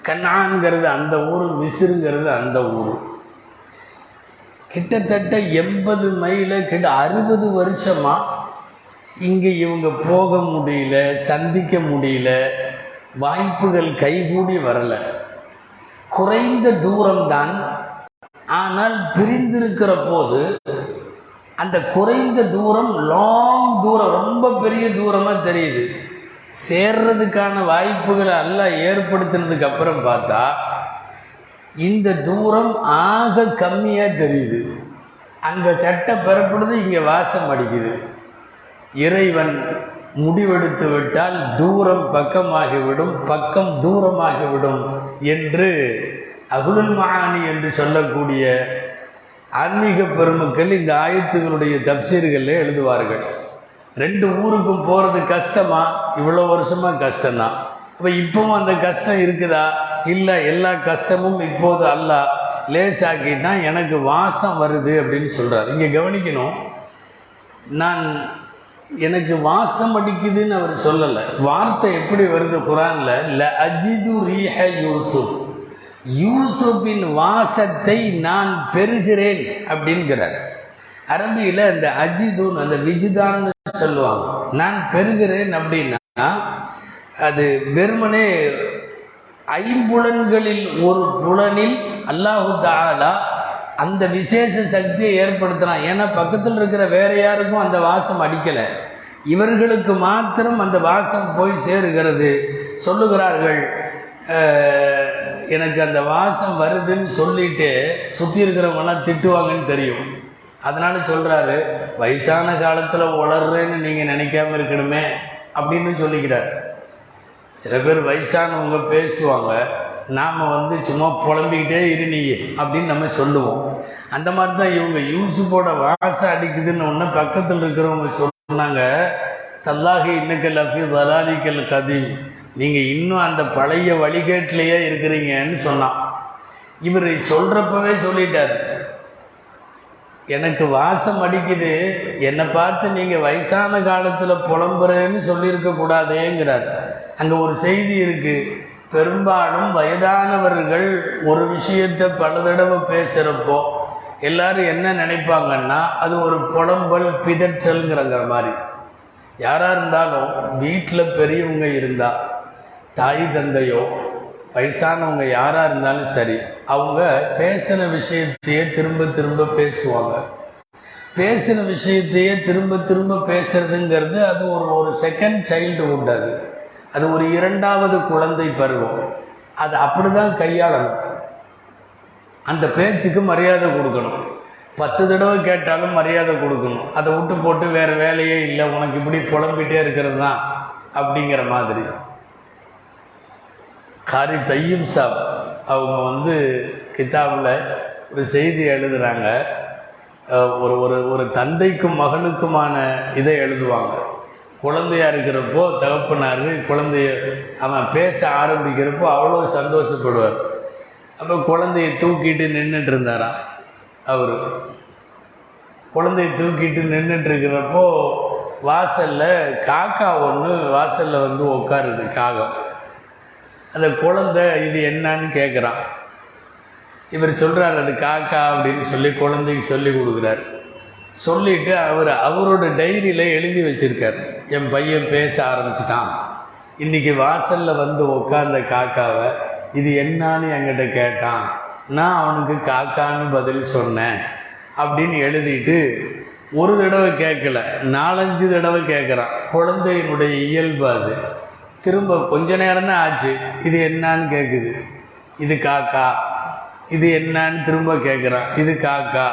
கண்ணாங்கிறது அந்த ஊர் விசிறுங்கிறது அந்த ஊர். கிட்டத்தட்ட எண்பது மைல கிட்ட அறுபது வருஷமாக இங்கே இவங்க போக முடியல சந்திக்க முடியல வாய்ப்புகள் கைகூடி வரலை. குறைந்த தூரம்தான். ஆனால் பிரிந்திருக்கிற போது அந்த குறைந்த தூரம் லாங் தூரம் ரொம்ப பெரிய தூரமாக தெரியுது. சேர்றதுக்கான வாய்ப்புகளை எல்லாம் ஏற்படுத்தினதுக்கு அப்புறம் பார்த்தா இந்த தூரம் ஆக கம்மியாக தெரியுது. அங்கே சட்டை பெறப்படுது இங்கே வாசம் அடிக்குது. இறைவன் முடிவெடுத்து விட்டால் தூரம் பக்கமாகிவிடும் பக்கம் தூரமாகிவிடும் என்று அகுலுல் மகானி என்று சொல்லக்கூடிய ஆன்மீக பெருமக்கள் இந்த ஆயத்துகளுடைய தப்சீர்களில் எழுதுவார்கள். ரெண்டு ஊருக்கும் போகிறது கஷ்டமா? இவ்வளோ வருஷமாக கஷ்டம்தான். அப்போ இப்பவும் அந்த கஷ்டம் இருக்குதா? இல்லை எல்லா கஷ்டமும் இப்போது அல்ல. லேசாக்கிட்டான் எனக்கு வாசம் வருது அப்படின்னு சொல்கிறார் இங்கே கவனிக்கணும். நான் எனக்கு வாசம் அடிக்குதுன்னு அவர் சொல்லலை. வார்த்தை எப்படி வருது குரானில்? ல அஜிது ரீஹ யூசுப். யூசுப்பின் வாசத்தை நான் பெறுகிறேன் அப்படிங்கிறார். அரபியில் அந்த அஜிதுன் அந்த விஜிதான்னு சொல்லுவாங்க. நான் பெறுகிறேன் அப்படின்னா அது வெறுமனே ஐம்புலன்களில் ஒரு புலனில் அல்லாஹு தாலா அந்த விசேஷ சக்தியை ஏற்படுத்தலாம் ஏன்னா பக்கத்தில் இருக்கிற வேற யாருக்கும் அந்த வாசம் அடிக்கலை. இவர்களுக்கு மாத்திரம் அந்த வாசம் போய் சேருகிறது. சொல்லுகிறார்கள் எனக்கு அந்த வாசம் வருதுன்னு சொல்லிட்டு சுற்றி இருக்கிறவங்கலாம் திட்டுவாங்கன்னு தெரியும். அதனால சொல்கிறாரு வயசான காலத்தில் உளர்றேன்னு நீங்கள் நினைக்காம இருக்கணுமே அப்படின்னு சொல்லிக்கிறார். சில பேர் வயசானவங்க பேசுவாங்க நாம் வந்து சும்மா புலம்பிக்கிட்டே இரு நீ அப்படின்னு நம்ம சொல்லுவோம். அந்த மாதிரி தான் இவங்க யூசுஃபோட வாசம் அடிக்குதுன்னு ஒன்று பக்கத்தில் இருக்கிறவங்க சொன்னாங்க. தல்லாகி இன்னக்கல் லஃபி வலாலிக்கல் கதீம். நீங்கள் இன்னும் அந்த பழைய வழிகேட்டிலேயே இருக்கிறீங்கன்னு சொன்னான். இவர் சொல்கிறப்பவே சொல்லிட்டார். எனக்கு வாசம் அடிக்குது. என்னை பார்த்து நீங்கள் வயசான காலத்தில் புலம்புறேன்னு சொல்லியிருக்க கூடாதேங்கிறார். அங்கே ஒரு செய்தி இருக்குது பெரும்பாலும் வயதானவர்கள் ஒரு விஷயத்தை பல தடவை பேசுகிறப்போ எல்லாரும் என்ன நினைப்பாங்கன்னா அது ஒரு புலம்பல் பிதற்றல்ங்கிறங்கிற மாதிரி. யாராக இருந்தாலும் வீட்டில் பெரியவங்க இருந்தால் தாய் தந்தையோ வயசானவங்க யாராக இருந்தாலும் சரி அவங்க பேசின விஷயத்தையே திரும்ப திரும்ப பேசுவாங்க. பேசின விஷயத்தையே திரும்ப திரும்ப பேசுறதுங்கிறது அது ஒரு ஒரு செகண்ட் சைல்டுஹுட் அது. அது ஒரு இரண்டாவது குழந்தை பருவம். அது அப்படிதான் கையாளணும். அந்த பேச்சுக்கு மரியாதை கொடுக்கணும். பத்து தடவை கேட்டாலும் மரியாதை கொடுக்கணும். அதை விட்டு போட்டு வேறு வேலையே இல்லை. உனக்கு இப்படி புலம்பிகிட்டே இருக்கிறது தான் அப்படிங்கிற மாதிரி. காரி தையும் சாப் அவங்க வந்து கிதாபில் ஒரு செய்தி எழுதுகிறாங்க ஒரு ஒரு ஒரு தந்தைக்கும் மகனுக்குமான இதை எழுதுவாங்க. குழந்தையா இருக்கிறப்போ தகப்பனார் குழந்தைய அவன் பேச ஆரம்பிக்கிறப்போ அவ்வளோ சந்தோஷப்படுவார். அப்போ குழந்தைய தூக்கிட்டு நின்றுட்டு இருந்தாராம் அவர். குழந்தைய தூக்கிட்டு நின்றுட்டு இருக்கிறப்போ வாசலில் காக்கா ஒன்று வாசலில் வந்து உட்காருது காகம். அந்த குழந்தை இது என்னன்னு கேட்குறான் இவர் சொல்கிறார் அது காக்கா அப்படின்னு சொல்லி குழந்தைக்கு சொல்லி கொடுக்குறாரு. சொல்லிவிட்டு அவர் அவரோட டைரியில் எழுதி வச்சுருக்காரு. என் பையன் பேச ஆரம்பிச்சிட்டான். இன்றைக்கி வாசலில் வந்து உட்கார்ந்த காக்காவை இது என்னான்னு என்கிட்ட கேட்டான். நான் அவனுக்கு காக்கான்னு பதில் சொன்னேன். அப்படின்னு எழுதிட்டு ஒரு தடவை கேட்கல நாலஞ்சு தடவை கேட்குறான் குழந்தையினுடைய இயல்பு அது. திரும்ப கொஞ்ச நேரம் தான் ஆச்சு. இது என்னான்னு கேட்குது இது காக்கா. இது என்னான்னு திரும்ப கேட்குறான் இது காக்கா.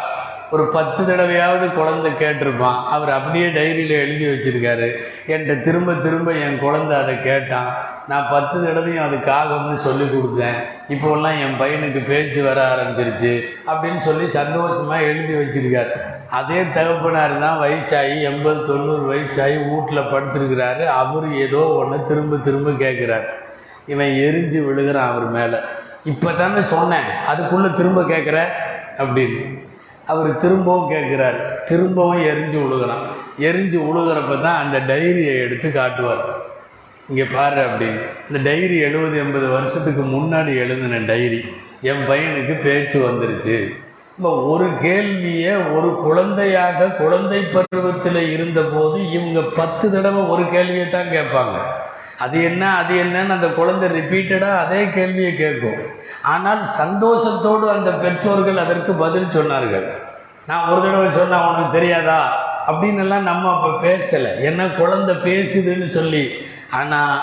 ஒரு பத்து தடவையாவது குழந்தை கேட்டிருப்பான். அவர் அப்படியே டைரியில் எழுதி வச்சிருக்காரு. என்கிட்ட திரும்ப திரும்ப என் குழந்தை அதை கேட்டான். நான் பத்து தடவையும் அது காகம்னு சொல்லி கொடுத்தேன். இப்போல்லாம் என் பையனுக்கு பேச்சு வர ஆரம்பிச்சிருச்சு அப்படின்னு சொல்லி சந்தோஷமாக எழுதி வச்சிருக்காரு. அதே தகப்பனார் தான் வயசாகி எண்பது தொண்ணூறு வயசாகி வீட்டில் படுத்துருக்கிறாரு. அவர் ஏதோ ஒன்று திரும்ப திரும்ப கேட்குறாரு இவன் எரிஞ்சு விழுகிறான் அவர் மேலே. இப்போ தானே சொன்னேன் அதுக்குள்ளே திரும்ப கேட்குற அப்படின்னு. அவர் திரும்பவும் கேட்குறார். திரும்பவும் எரிஞ்சு உழுகிறான் எரிஞ்சு உழுகிறப்ப தான் அந்த டைரியை எடுத்து காட்டுவார். இங்கே பாரு அப்படின்னு இந்த டைரி எழுபது எண்பது வருஷத்துக்கு முன்னாடி எழுதின டைரி. என் பையனுக்கு பேச்சு வந்துருச்சு. இப்போ ஒரு கேள்வியை ஒரு குழந்தையாக குழந்தை பருவத்தில் இருந்தபோது இவங்க பத்து தடவை ஒரு கேள்வியை தான் கேட்பாங்க. அது என்ன அது என்னன்னு அந்த குழந்தை ரிப்பீட்டடாக அதே கேள்வியை கேட்கும். ஆனால் சந்தோஷத்தோடு அந்த பெற்றோர்கள் அதற்கு பதில் சொன்னார்கள். நான் ஒரு தடவை சொன்னால் உனக்கு தெரியாதா? அப்படின்னுலாம் நம்ம அப்போ பேசலை. என்ன குழந்தை பேசுதுன்னு சொல்லி. ஆனால்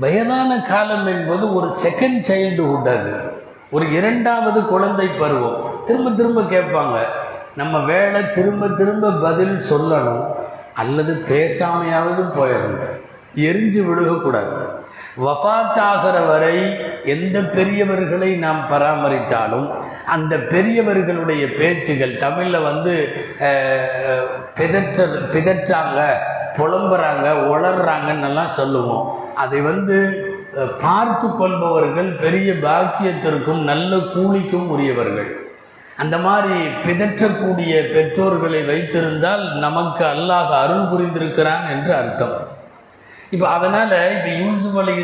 வயதான காலம் என்பது ஒரு செகண்ட் சைல்டுஹுட் அது. ஒரு இரண்டாவது குழந்தை பருவம். திரும்ப திரும்ப கேட்பாங்க. நம்ம வேலை திரும்ப திரும்ப பதில் சொல்லணும். அல்லது பேசாமையாவது போயிடணும். எரிஞ்சு விழுகக்கூடாது. வஃபாத்தாகிற வரை எந்த பெரியவர்களை நாம் பராமரித்தாலும் அந்த பெரியவர்களுடைய பேச்சுகள் தமிழில் வந்து பிதற்ற பிதற்றாங்க புலம்புறாங்க உளர்றாங்கன்னெல்லாம் சொல்லுவோம். அதை வந்து பார்த்து கொள்பவர்கள் பெரிய பாக்கியத்திற்கும் நல்ல கூலிக்கும் உரியவர்கள். அந்த மாதிரி பிதற்றக்கூடிய பெற்றோர்களை வைத்திருந்தால் நமக்கு அல்லாஹ் அருள் புரிந்திருக்கிறான் என்று அர்த்தம். இப்போ அதனால் இப்போ யூசுப் அலி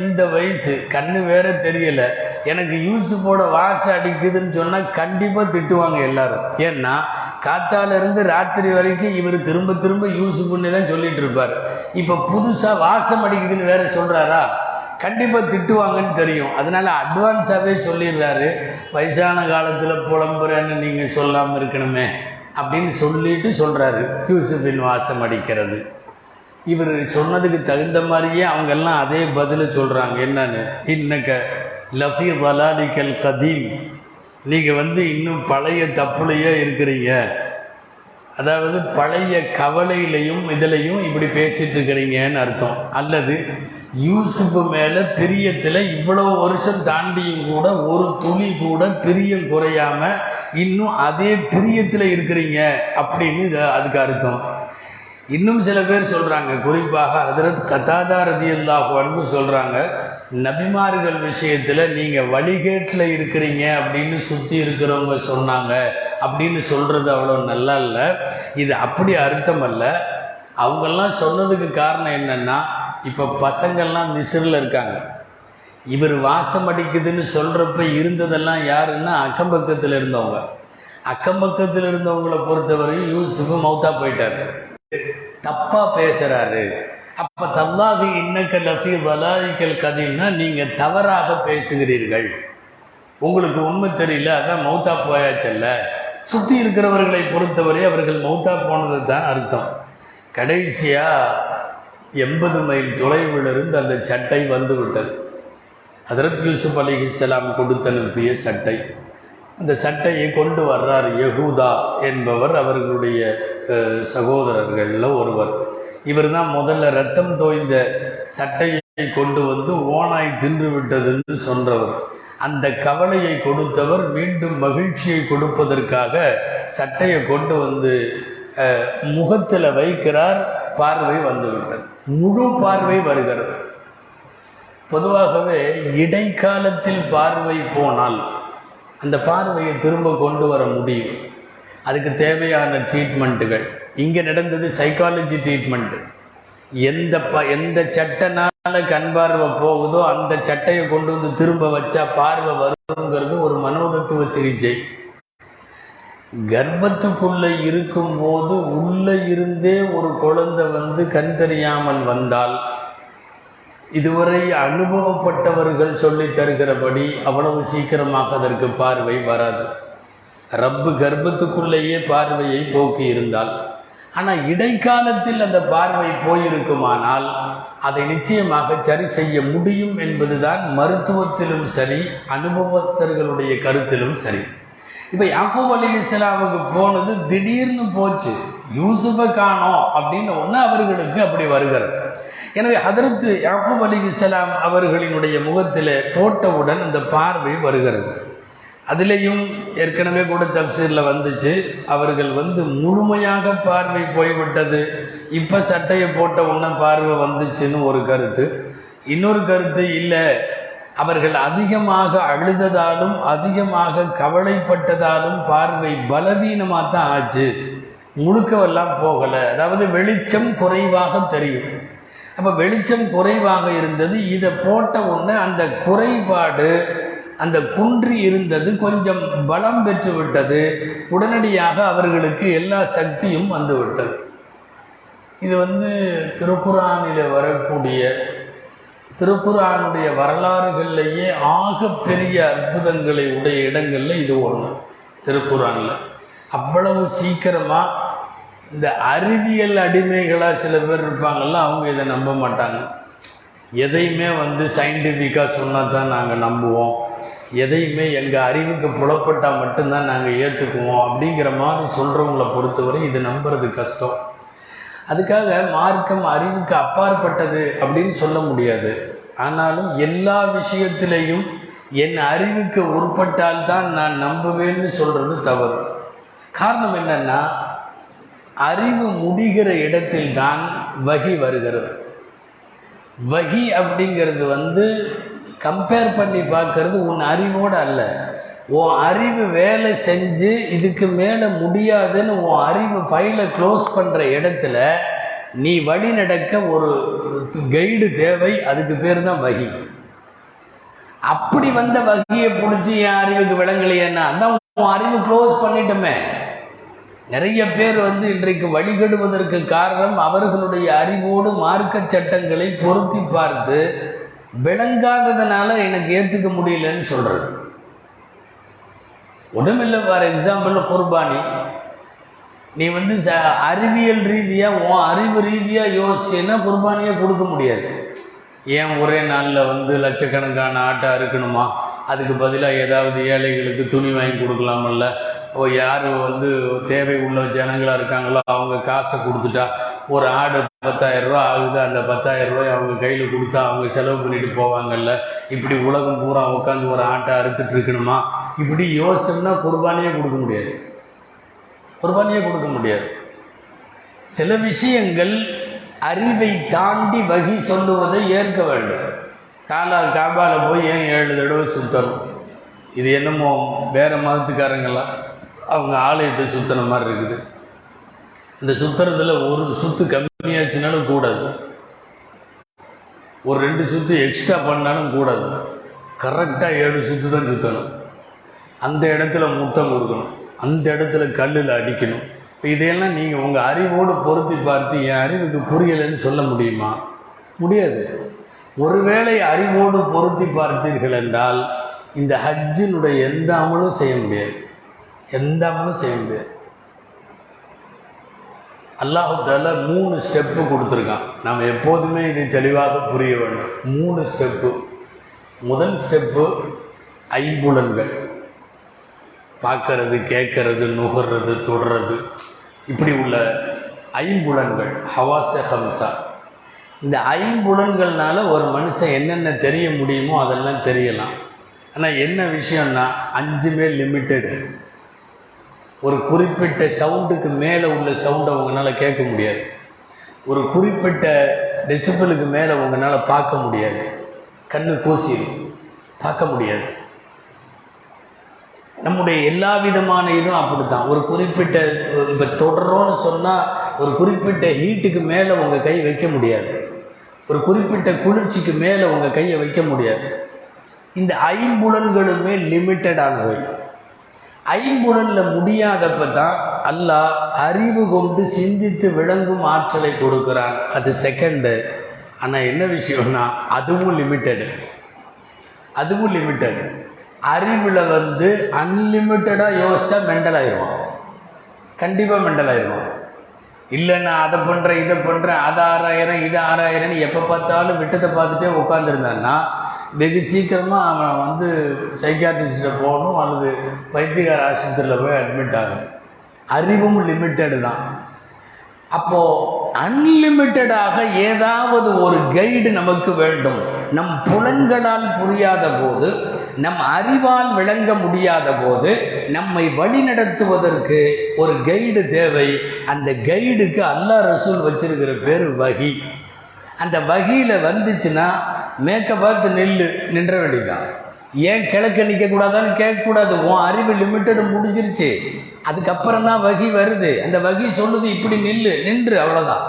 இந்த வயசு கண்ணு வேற தெரியலை. எனக்கு யூசுஃபோட வாசம் அடிக்குதுன்னு சொன்னால் கண்டிப்பாக திட்டுவாங்க எல்லாரும். ஏன்னா காத்தாலேருந்து ராத்திரி வரைக்கும் இவர் திரும்ப திரும்ப யூசுஃபுன்னு தான் சொல்லிட்டு இருப்பார் இப்போ புதுசாக வாசம் அடிக்குதுன்னு வேற சொல்கிறாரா கண்டிப்பாக திட்டுவாங்கன்னு தெரியும். அதனால் அட்வான்ஸாகவே சொல்லிடுறாரு. வயசான காலத்தில் புலம்புறேன்னு நீங்கள் சொல்லாமல் இருக்கணுமே அப்படின்னு சொல்லிட்டு சொல்கிறாரு யூசுஃபின் வாசம் அடிக்கிறது. இவர் சொன்னதுக்கு தகுந்த மாதிரியே அவங்கெல்லாம் அதே பதில் சொல்கிறாங்க என்னன்னு? இன்னக்க லஃபி வலாலிக்கல் கதீம். நீங்கள் வந்து இன்னும் பழைய தப்புலையே இருக்கிறீங்க. அதாவது பழைய கவலையிலையும் இதுலையும் இப்படி பேசிட்டு இருக்கிறீங்கன்னு அர்த்தம். அல்லது யூசுப்பு மேலே பிரியத்தில் இவ்வளோ வருஷம் தாண்டியும் கூட ஒரு துளி கூட பிரியம் குறையாமல் இன்னும் அதே பிரியத்தில் இருக்கிறீங்க அப்படின்னு இது அதுக்கு அர்த்தம். இன்னும் சில பேர் சொல்கிறாங்க குறிப்பாக ஹதரத் கதாதா ரதியல்லாஹு அன்பு சொல்கிறாங்க நபிமார்கள் விஷயத்தில் நீங்கள் வழிகேட்டில் இருக்கிறீங்க அப்படின்னு சுற்றி இருக்கிறவங்க சொன்னாங்க அப்படின்னு சொல்கிறது அவ்வளோ நல்லா இல்லை. இது அப்படி அர்த்தம் அல்ல. அவங்கெல்லாம் சொன்னதுக்கு காரணம் என்னென்னா இப்போ பசங்கள்லாம் மிசிறில் இருக்காங்க. இவர் வாசம் அடிக்குதுன்னு சொல்கிறப்ப இருந்ததெல்லாம் யாருன்னா அக்கம் பக்கத்தில் இருந்தவங்க. அக்கம்பக்கத்தில் இருந்தவங்களை பொறுத்தவரையும் யூசுஃபு மௌத்தா போயிட்டார். தப்பா பேசுறாரு. அப்ப தல்லாஹி இன்னக்க லஃபி வலாயிக்கல் கதின்னா நீங்க தவறாக பேசுகிறீர்கள். உங்களுக்கு உண்மை தெரியல அதான் மௌத்தா போயாச்சல்ல. சுற்றி இருக்கிறவர்களை பொறுத்தவரை அவர்கள் மௌத்தா போனது தான் அர்த்தம். கடைசியா எண்பது மைல் தொலைவிலிருந்து அந்த சட்டை வந்து விட்டது அதரத் யூசுப் அலிஹிஸ்லாம் கொடுத்து அனுப்பிய சட்டை. அந்த சட்டையை கொண்டு வர்றார் யகூதா என்பவர் அவர்களுடைய சகோதரர்களில் ஒருவர். இவர் தான் முதல்ல ரத்தம் தோய்ந்த சட்டையை கொண்டு வந்து ஓனாய் தின்று விட்டதுன்னு சொல்றவர் அந்த கவலையை கொடுத்தவர் மீண்டும் மகிழ்ச்சியை கொடுப்பதற்காக சட்டையை கொண்டு வந்து அஹ், முகத்தில் வைக்கிறார் பார்வை வந்துவிட்டது. முழு பார்வை வருகிறது. பொதுவாகவே இடைக்காலத்தில் பார்வை போனால் அந்த பார்வையை திரும்ப கொண்டு வர முடியும். அதுக்கு தேவையான ட்ரீட்மெண்ட்டுகள் இங்கே நடந்தது சைக்காலஜி ட்ரீட்மெண்ட்டு எந்த ப எந்த சட்டனால கண் பார்வை போகுதோ அந்த சட்டையை கொண்டு வந்து திரும்ப வச்சா பார்வை வருங்கிறது ஒரு மனோதத்துவ சிகிச்சை. கர்ப்பத்துக்குள்ள இருக்கும்போது உள்ள இருந்தே ஒரு குழந்தை வந்து கண் தெரியாமல் வந்தால் இதுவரை அனுபவப்பட்டவர்கள் சொல்லித் தருகிறபடி அவ்வளவு சீக்கிரமாக அதற்கு பார்வை வராது. ரப்பு கர்ப்பத்துக்குள்ளேயே பார்வையை போக்கி இருந்தால் ஆனால் இடைக்காலத்தில் அந்த பார்வை போயிருக்குமானால் அதை நிச்சயமாக சரி செய்ய முடியும் என்பதுதான் மருத்துவத்திலும் சரி அனுபவஸ்தர்களுடைய கருத்திலும் சரி. இப்போ யாக்கூப் அலி இஸ்லாமுக்கு போனது திடீர்னு போச்சு. யூசுஃபை காணோம் அப்படின்னு ஒன்று அவர்களுக்கு அப்படி வருகிறது. எனவே அதற்கு யாக்கூப் அலி இஸ்லாம் அவர்களினுடைய முகத்தில் போட்டவுடன் அந்த பார்வை வருகிறது. அதுலேயும் ஏற்கனவே கூட தப்சீரில் வந்துச்சு. அவர்கள் வந்து முழுமையாக பார்வை போய்விட்டது. இப்போ சட்டையை போட்ட உடனே பார்வை வந்துச்சுன்னு ஒரு கருத்து. இன்னொரு கருத்து இல்லை. அவர்கள் அதிகமாக அழுததாலும் அதிகமாக கவலைப்பட்டதாலும் பார்வை பலவீனமாக தான் ஆச்சு. முழுக்கவெல்லாம் போகலை. அதாவது வெளிச்சம் குறைவாக தெரியும். அப்போ வெளிச்சம் குறைவாக இருந்தது. இதை போட்ட உடனே அந்த குறைபாடு அந்த குன்றி இருந்தது கொஞ்சம் பலம் பெற்று விட்டது. உடனடியாக அவர்களுக்கு எல்லா சக்தியும் வந்துவிட்டது இது வந்து திருக்குறானில் வரக்கூடிய திருக்குறானுடைய வரலாறுகள்லேயே ஆகப்பெரிய அற்புதங்களை உடைய இடங்களில் இது ஒன்று திருக்குறானில். அவ்வளவு சீக்கிரமாக இந்த அறிவியல் அடிமைகளாக சில பேர் இருப்பாங்கள்ல அவங்க இதை நம்ப மாட்டாங்க. எதையுமே வந்து சயின்டிஃபிக்காக சொன்னால் தான் நாங்கள் நம்புவோம். எதையுமே எங்கள் அறிவுக்கு புலப்பட்டால் மட்டும்தான் நாங்கள் ஏற்றுக்குவோம் அப்படிங்கிற மாதிரி சொல்கிறவங்கள பொறுத்தவரை இது நம்புறது கஷ்டம். அதுக்காக மார்க்கம் அறிவுக்கு அப்பாற்பட்டது அப்படின்னு சொல்ல முடியாது. ஆனாலும் எல்லா விஷயத்திலையும் என் அறிவுக்கு உட்பட்டால்தான் நான் நம்புவேன்னு சொல்கிறது தவறு. காரணம் என்னன்னா அறிவு முடிகிற இடத்தில் தான் வகி வருகிறது. வகி அப்படிங்கிறது வந்து கம்பேர் பண்ணி பார்க்கறது உன் அறிவோடு அல்ல. உன் அறிவு வேலை செஞ்சு இதுக்கு மேலே முடியாதுன்னு உன் அறிவு ஃபைலை க்ளோஸ் பண்ணுற இடத்துல நீ வழி நடக்க ஒரு கைடு தேவை அதுக்கு பேர் தான் வகி. அப்படி வந்த வகியை பிடிச்சி என் அறிவுக்கு விளங்கலையேன்னா அதான் உன் அறிவு க்ளோஸ் பண்ணிட்டோமே. நிறைய பேர் வந்து இன்றைக்கு வழிகெடுவதற்கு காரணம் அவர்களுடைய அறிவோடு மார்க்க சட்டங்களை பொருத்தி பார்த்து விளங்காததுனால எனக்கு ஏற்றுக்க முடியலன்னு சொல்கிறது ஒன்றுமில்லை ஃபார் எக்ஸாம்பிள் குர்பானி. நீ வந்து ச அறிவியல் ரீதியாக உன் அறிவு ரீதியாக யோசிச்சேன்னா குர்பானியே கொடுக்க முடியாது. ஏன் ஒரே நாளில் வந்து லட்சக்கணக்கான ஆட்டை அறுக்கணுமா அதுக்கு பதிலாக ஏதாவது ஏழைகளுக்கு துணி வாங்கி கொடுக்கலாமல்ல? ஓ யார் வந்து தேவை உள்ள ஜனங்களாக இருக்காங்களோ அவங்க காசை கொடுத்துட்டா ஒரு ஆடு பத்தாயிரம் ரூபா ஆகுது அந்த பத்தாயிரம் ரூபாய் அவங்க கையில் கொடுத்தா அவங்க செலவு பண்ணிட்டு போவாங்கல்ல? இப்படி உலகம் பூரா உட்காந்து ஒரு ஆட்டை அறுத்துட்டு இருக்கணுமா? இப்படி யோசனைனா குர்பானியே கொடுக்க முடியாது. குர்பானியே கொடுக்க முடியாது. சில விஷயங்கள் அறிவை தாண்டி வகி சொல்லுவதை ஏற்க வேண்டும். காலா காபால போய் ஏன் ஏழு தடவை சுத்தணும்? இது என்னமோ வேறு மதத்துக்காரங்களா? அவங்க ஆலயத்தை சுத்தின மாதிரி இருக்குது. இந்த சுத்துறதுல ஒரு சுத்து கம்மியாச்சுனாலும் கூடாது. ஒரு ரெண்டு சுத்து எக்ஸ்ட்ரா பண்ணாலும் கூடாது. கரெக்டாக ஏழு சுத்து தான் சுற்றணும் அந்த இடத்துல முத்தம் கொடுக்கணும். அந்த இடத்துல கல்லில் அடிக்கணும். இப்போ இதையெல்லாம் நீங்கள் உங்கள் அறிவோடு பொருத்தி பார்த்து என் அறிவுக்கு புரியலைன்னு சொல்ல முடியுமா? முடியாது. ஒருவேளை அறிவோடு பொருத்தி பார்த்தீர்கள் என்றால் இந்த ஹஜ்ஜினுடைய எந்த அமலும் செய்ய முடியாது. எந்த அமலும் செய்ய முடியாது. அல்லாஹுத்தால மூணு ஸ்டெப்பு கொடுத்துருக்கான். நம்ம எப்போதுமே இதை தெளிவாக புரிய வேண்டும். மூணு ஸ்டெப்பு முதல் ஸ்டெப்பு ஐம்புலன்கள். பார்க்கறது கேட்கறது நுகர்றது தொடுறது. இப்படி உள்ள ஐம்புலன்கள் ஹவாச ஹம்சா இந்த ஐம்புலன்கள்னால ஒரு மனுஷன் என்னென்ன தெரிய முடியுமோ அதெல்லாம் தெரியலாம். ஆனால் என்ன விஷயம்னா அஞ்சுமே லிமிட்டெடு ஒரு குறிப்பிட்ட சவுண்டுக்கு மேலே உள்ள சவுண்டை உங்களால் கேட்க முடியாது. ஒரு குறிப்பிட்ட டெசிபிளுக்கு மேலே உங்களால் பார்க்க முடியாது. கண்ணு கூசிடும் பார்க்க முடியாது. நம்முடைய எல்லா விதமான இதுவும் அப்படித்தான். ஒரு குறிப்பிட்ட இப்போ தொடரோன்னு சொன்னால் ஒரு குறிப்பிட்ட ஹீட்டுக்கு மேலே உங்கள் கை வைக்க முடியாது. ஒரு குறிப்பிட்ட குளிர்ச்சிக்கு மேலே உங்கள் கையை வைக்க முடியாது. இந்த ஐம்புலன்களுமே லிமிட்டடானவை ஐம்புலன்ல முடியாதப்ப தான் அல்லாஹ் அறிவு கொண்டு சிந்தித்து விளங்கும் ஆற்றலை கொடுக்குறான். அது செகண்டு ஆனால் என்ன விஷயம்னா அதுவும் லிமிட்டடு அதுவும் லிமிட்டடு அறிவில் வந்து அன்லிமிட்டடாக யோசிச்சா மெண்டல் ஆயிடுவான் கண்டிப்பாக மெண்டல் ஆயிடுவான் இல்லை நான் அதை பண்ணுறேன் இதை பண்ணுறேன் அது ஆறாயிரம் இது ஆறாயிரம்னு எப்போ பார்த்தாலும் விட்டத்தை பார்த்துட்டே உட்காந்துருந்தான்னா வெகு சீக்கிரமாக அவன் வந்து சைக்காட்ரிஸ்ட்டை போகணும் அல்லது வைத்தியகார ஆஸ்பத்திரியில் போய் அட்மிட் ஆகணும். அறிவும் லிமிட்டடு தான். அப்போது அன்லிமிட்டடாக ஏதாவது ஒரு கைடு நமக்கு வேண்டும். நம் புலன்களால் புரியாத போது நம் அறிவால் விளங்க முடியாத போது நம்மை வழிநடத்துவதற்கு ஒரு கைடு தேவை. அந்த கைடுக்கு அல்லாஹ் ரசூல் வச்சிருக்கிற பேர் வகி. அந்த வகையில் வந்துச்சுன்னா மேற்க பார்த்து நெல் நின்ற வேண்டியதுதான். ஏன் கிழக்க நிற்கக்கூடாதான்னு கேட்கக்கூடாது உன் அறிவு லிமிட்டடு முடிஞ்சிருச்சு. அதுக்கப்புறம் தான் வகி வருது. அந்த வகி சொல்லுது இப்படி நில்லு நின்று அவ்வளோதான்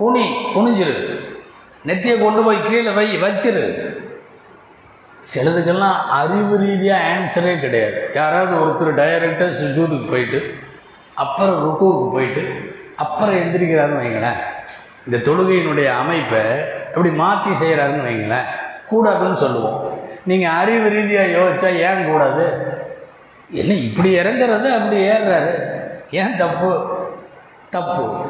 குனி குனிஞ்சிரு. நெத்தியை கொண்டு போய் கீழே வை வச்சிரு. சிலதுக்கெல்லாம் அறிவு ரீதியாக ஆன்சரே கிடையாது. யாராவது ஒருத்தர் டைரக்டாக சுஜூதுக்கு போயிட்டு அப்புறம் ருக்குவுக்கு போயிட்டு அப்புறம் எந்திரிக்கிறாருன்னு வைங்களேன். இந்த தொழுகையினுடைய அமைப்பை அப்படி மாற்றி செய்கிறாருன்னு வைங்களேன். கூடாதுன்னு சொல்லுவோம். நீங்கள் அறிவு ரீதியாக யோசிச்சா ஏன் கூடாது? என்ன இப்படி இறங்குறது அப்படி ஏறுறாரு. ஏன் தப்பு? தப்பு.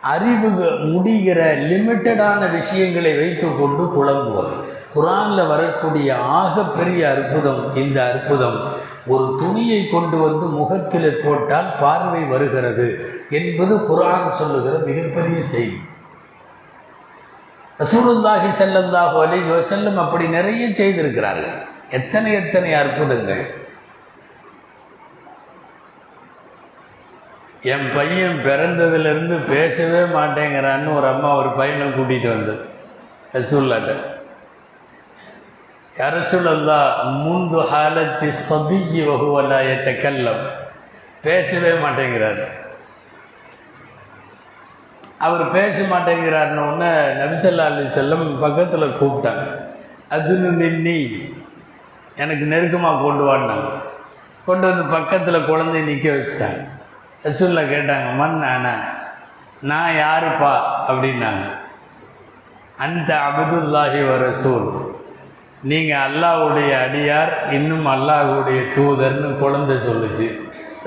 அறிவு முடிகிற லிமிட்டடான விஷயங்களை வைத்துக்கொண்டு குழம்புவோம் குரானில் வரக்கூடிய ஆகப்பெரிய அற்புதம் இந்த அற்புதம் ஒரு துணியை கொண்டு வந்து முகத்தில் போட்டால் பார்வை வருகிறது. என்பது குரான் சொல்லுகிற மிகப்பெரிய செய்தி. ரசூலுல்லாஹி செல்லந்தாஹு அலி செல்லும் அப்படி நிறைய செய்திருக்கிறார்கள். எத்தனை எத்தனை அற்புதங்கள். என் பையன் பிறந்ததுலேருந்து பேசவே மாட்டேங்கிறான்னு ஒரு அம்மா ஒரு பையனை கூட்டிகிட்டு வந்தது ரசூல்லாட்ட அரசுலல்லா முந்து ஹாலத்தி சபிகி வகுவலாயத்தை கல்லம் பேசவே மாட்டேங்கிறார். அவர் பேச மாட்டேங்கிறாருன்னு ஒன்று நபிசல்லா அலி செல்லம் பக்கத்தில் கூப்பிட்டாங்க. அதுன்னு நின்னி எனக்கு நெருக்கமாக கொண்டு வாடினாங்க கொண்டு வந்து பக்கத்தில் குழந்தைய நிற்க வச்சுட்டாங்க. ரசூல்லா கேட்டாங்க மண் ஆனா நான் யாருப்பா? அப்படின்னாங்க. அந்த அபதுல்லாஹி வ ரசூல். நீங்கள் அல்லாஹ்வுடைய அடியார் இன்னும் அல்லாஹுடைய தூதர்னு குழந்தை சொல்லுச்சு.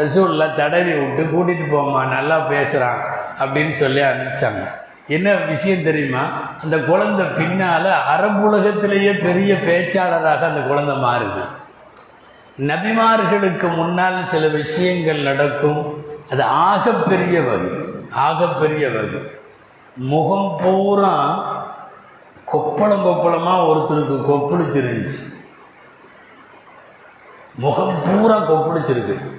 ரசூல்லா தடவி விட்டு கூட்டிகிட்டு போம்மா நல்லா பேசுகிறான் அப்படின்னு சொல்லி அனுப்பிச்சாங்க. என்ன விஷயம் தெரியுமா? அந்த குழந்தை பின்னால் அரபுலகத்திலேயே பெரிய பேச்சாளராக அந்த குழந்தை மாறுது. நபிமார்களுக்கு முன்னால் சில விஷயங்கள் நடக்கும். அது ஆகப்பெரிய வகை ஆகப்பெரிய வகை. முகம் பூரா கொப்பளம் கொப்பளமாக ஒருத்தருக்கு கொப்பளிச்சிருந்துச்சு முகம் பூரா கொப்பளிச்சிருக்கு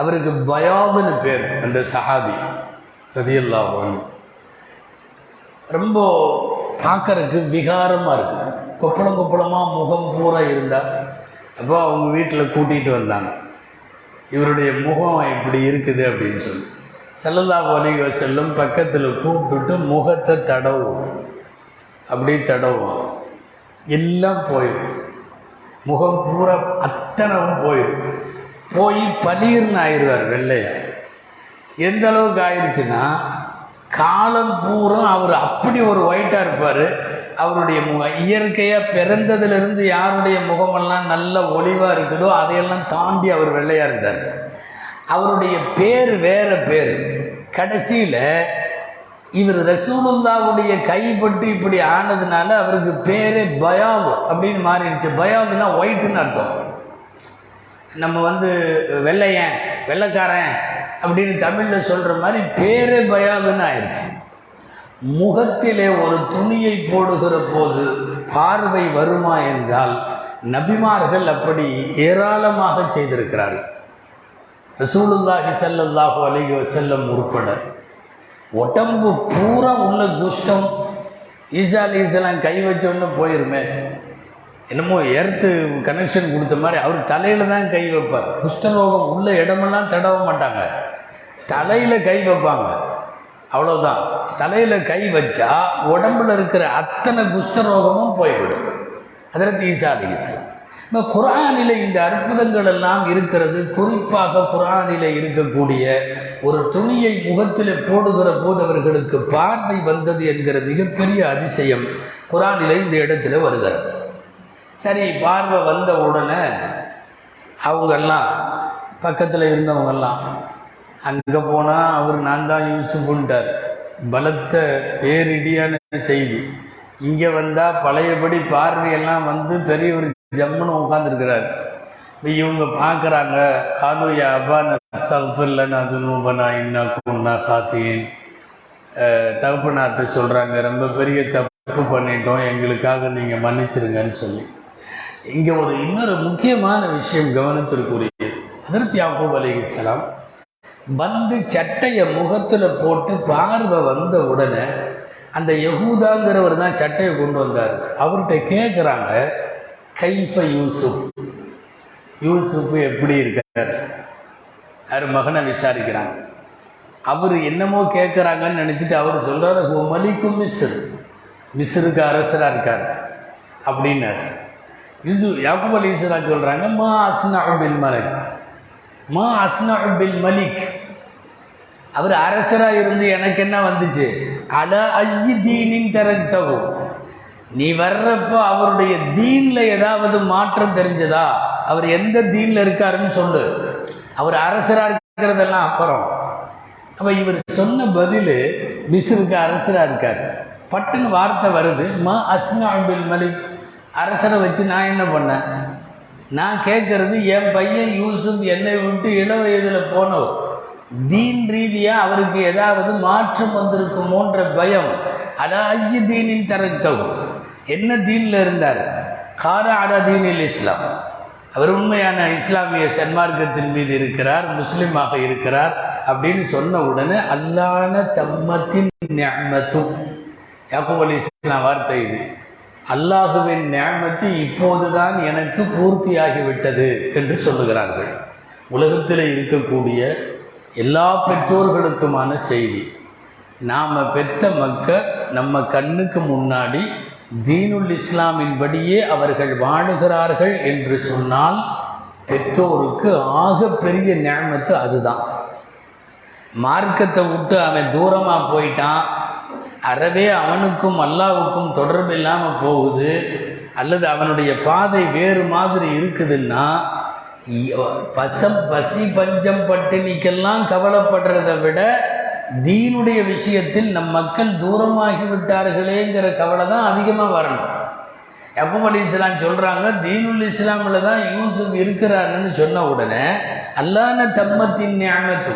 அவருக்கு பயாதுன்னு பேர் அந்த சஹாபி ரதியல்லாஹு ரொம்ப பார்க்கறதுக்கு விகாரமாக இருக்கு. கொப்பளம் கொப்பளமாக முகம் பூரா இருந்தால் அப்போ அவங்க வீட்டில் கூட்டிகிட்டு வந்தாங்க. இவருடைய முகம் இப்படி இருக்குது அப்படின்னு சொல்லி. செல்லல்லாஹ் அலைஹி செல்லும் பக்கத்தில் கூப்பிட்டுட்டு முகத்தை தடவும் அப்படி தடவும் எல்லாம் போயிடும். முகம் பூரா அத்தனவும் போயிடும். போய் பளீர்னு ஆயிடுவார் வெள்ளையா. எந்த அளவுக்கு ஆயிடுச்சுன்னா காலம் பூரா அவர் அப்படி ஒரு ஒயிட்டாக இருப்பார். அவருடைய முகம் இயற்கையாக பிறந்ததுலேருந்து யாருடைய முகமெல்லாம் நல்ல ஒளிவாக இருக்குதோ அதையெல்லாம் தாண்டி அவர் வெள்ளையாக இருந்தார். அவருடைய பேர் வேற பேர். கடைசியில் இவர் ரசூலுல்லாவுடைய கைப்பட்டு இப்படி ஆனதுனால அவருக்கு பேரே பயாவு அப்படின்னு மாறிடுச்சு. பயாவுன்னா ஒயிட்டுன்னு அர்த்தம். நம்ம வந்து வெள்ளையன் வெள்ளைக்காரன் அப்படின்னு தமிழில் சொல்கிற மாதிரி பேரே பயாதுன்னு ஆயிடுச்சு. முகத்திலே ஒரு துணியை போடுகிற போது பார்வை வருமா என்றால் நபிமார்கள் அப்படி ஏராளமாக செய்திருக்கிறார்கள். ரசூலுல்லாஹி செல்லல்லாஹோ அலைஹி செல்லம் உட்பட. உடம்பு பூரா உள்ள குஷ்டம். ஈசா ஈசலாம் கை வச்சோன்னு போயிருமே. என்னமோ எர்த்து கனெக்ஷன் கொடுத்த மாதிரி அவர் தலையில் தான் கை வைப்பார். குஷ்டரோகம் உள்ள இடமெல்லாம் தடவ மாட்டாங்க. தலையில் கை வைப்பாங்க. அவ்வளோதான் தலையில் கை வச்சா உடம்புல இருக்கிற அத்தனை குஷ்டரோகமும் போய்விடும். அதில் ஈசா ஈசலாம் இப்போ குரானில் இந்த அற்புதங்கள் எல்லாம் இருக்கிறது குறிப்பாக குரானில் இருக்கக்கூடிய ஒரு துணியை முகத்தில் போடுகிற போது அவர்களுக்கு பார்வை வந்தது என்கிற மிகப்பெரிய அதிசயம் குரானில் இந்த இடத்துல வருகிறது. சரி பார்வை வந்த உடனே அவங்கெல்லாம் பக்கத்தில் இருந்தவங்கெல்லாம் அங்கே போனால் அவர் நான் தான் யூசுஃபுன்ட்டார். பலத்த பேரிடியான செய்தி. இங்கே வந்தால் பழையபடி பார்வையெல்லாம் வந்து பெரியவர் ஜம்முன்னு உட்காந்துருக்கிறார் இவங்க பார்க்குறாங்க காது யா அப்பா நஸ்தஃபில்லன் நான் நூபனா இன்னா குன்னா காத்தீன். தகப்பனார்ட்ட சொல்கிறாங்க ரொம்ப பெரிய தப்பு பண்ணிட்டோம் எங்களுக்காக நீங்கள் மன்னிச்சிருங்கன்னு சொல்லி. இங்கே ஒரு இன்னொரு முக்கியமான விஷயம் கவனத்திற்குரியது. அதற்கு யாக்கூப் அலிஹிஸ்லாம் வந்து சட்டையை முகத்தில் போட்டு பார்வை வந்த உடனே அந்த யகூதாங்கிறவர் தான் சட்டையை கொண்டு வந்தார். அவர்கிட்ட கேட்குறாங்க கைஃப யூசுப்? யூசுப் எப்படி இருக்கார்? யார் மகனை விசாரிக்கிறாங்க. அவர் என்னமோ கேட்குறாங்கன்னு நினச்சிட்டு அவர் சொல்கிறாரு மலிக்கும் மிஸ்ரு. மிஸ்ருக்கு அரசராக இருக்கார். அப்படின்னாரு. யூசு யாக்குப் அலி இஸ்லா சொல்கிறாங்க மா அஸ்னா பில் மலிக். மா அஸ்னா பில் மலிக். அவர் அரசராக இருந்து எனக்கு என்ன வந்துச்சு? அல ஐயி தீனின் தரத்தகும் நீ வர்றப்ப அவருடைய தீன்ல ஏதாவது மாற்றம் தெரிஞ்சதா? அவர் எந்த தீன்ல இருக்காருன்னு சொல்லு. அவர் அரசராக இருக்கிறதெல்லாம் அப்புறம். அப்போ இவர் சொன்ன பதில் மிஸ்ருக்கு அரசராக இருக்கார். பட்டுன்னு வார்த்தை வருது. மா அஸ்னா அபில் மலிக். அரசரை வச்சு நான் என்ன பண்ணேன்? நான் கேட்கறது என் பையன் யூசுப் என்னை விட்டு இள வயதில் போனவர். தீன் ரீதியாக அவருக்கு ஏதாவது மாற்றம் வந்திருக்குமோன்ற பயம். அடா ஐய தீனின் தரத்தவும் என்ன தீனில் இருந்தார்? கார அடா தீனில் இஸ்லாம். அவர் உண்மையான இஸ்லாமிய சன்மார்க்கத்தின் மீது இருக்கிறார் முஸ்லீமாக இருக்கிறார் அப்படின்னு சொன்ன உடனே அல்லான தம்மத்தின் ஞானத்தும் யாக்கூப் அலி இஸ்லாம் வார்த்தை இது. அல்லாஹுவின் ஞானத்து இப்போதுதான் எனக்கு பூர்த்தியாகிவிட்டது என்று சொல்லுகிறார்கள். உலகத்தில் இருக்கக்கூடிய எல்லா பெற்றோர்களுக்குமான செய்தி நாம் பெற்ற மக்கள் நம்ம கண்ணுக்கு முன்னாடி தீனுல் இஸ்லாமின் படியே அவர்கள் வாழுகிறார்கள் என்று சொன்னால் பெற்றோருக்கு ஆக பெரிய ஞானத்து அதுதான். மார்க்கத்தை விட்டு அவன் தூரமாக போயிட்டான் அறவே அவனுக்கும் அல்லாவுக்கும் தொடர்பு இல்லாமல் போகுது. அல்லது அவனுடைய பாதை வேறு மாதிரி இருக்குதுன்னா பசம் பசி பஞ்சம் பட்டினிக்கெல்லாம் கவலைப்படுறதை விட தீனுடைய விஷயத்தில் நம் மக்கள் தூரமாகி விட்டார்களேங்கிற கவலை தான் அதிகமாக வரணும் எப்போ அலி இஸ்லாம் சொல்கிறாங்க தீனுல் இஸ்லாமில் தான் யூசுப் இருக்கிறாருன்னு சொன்ன உடனே அல்லான தம்மத்தின் ஞாபத்து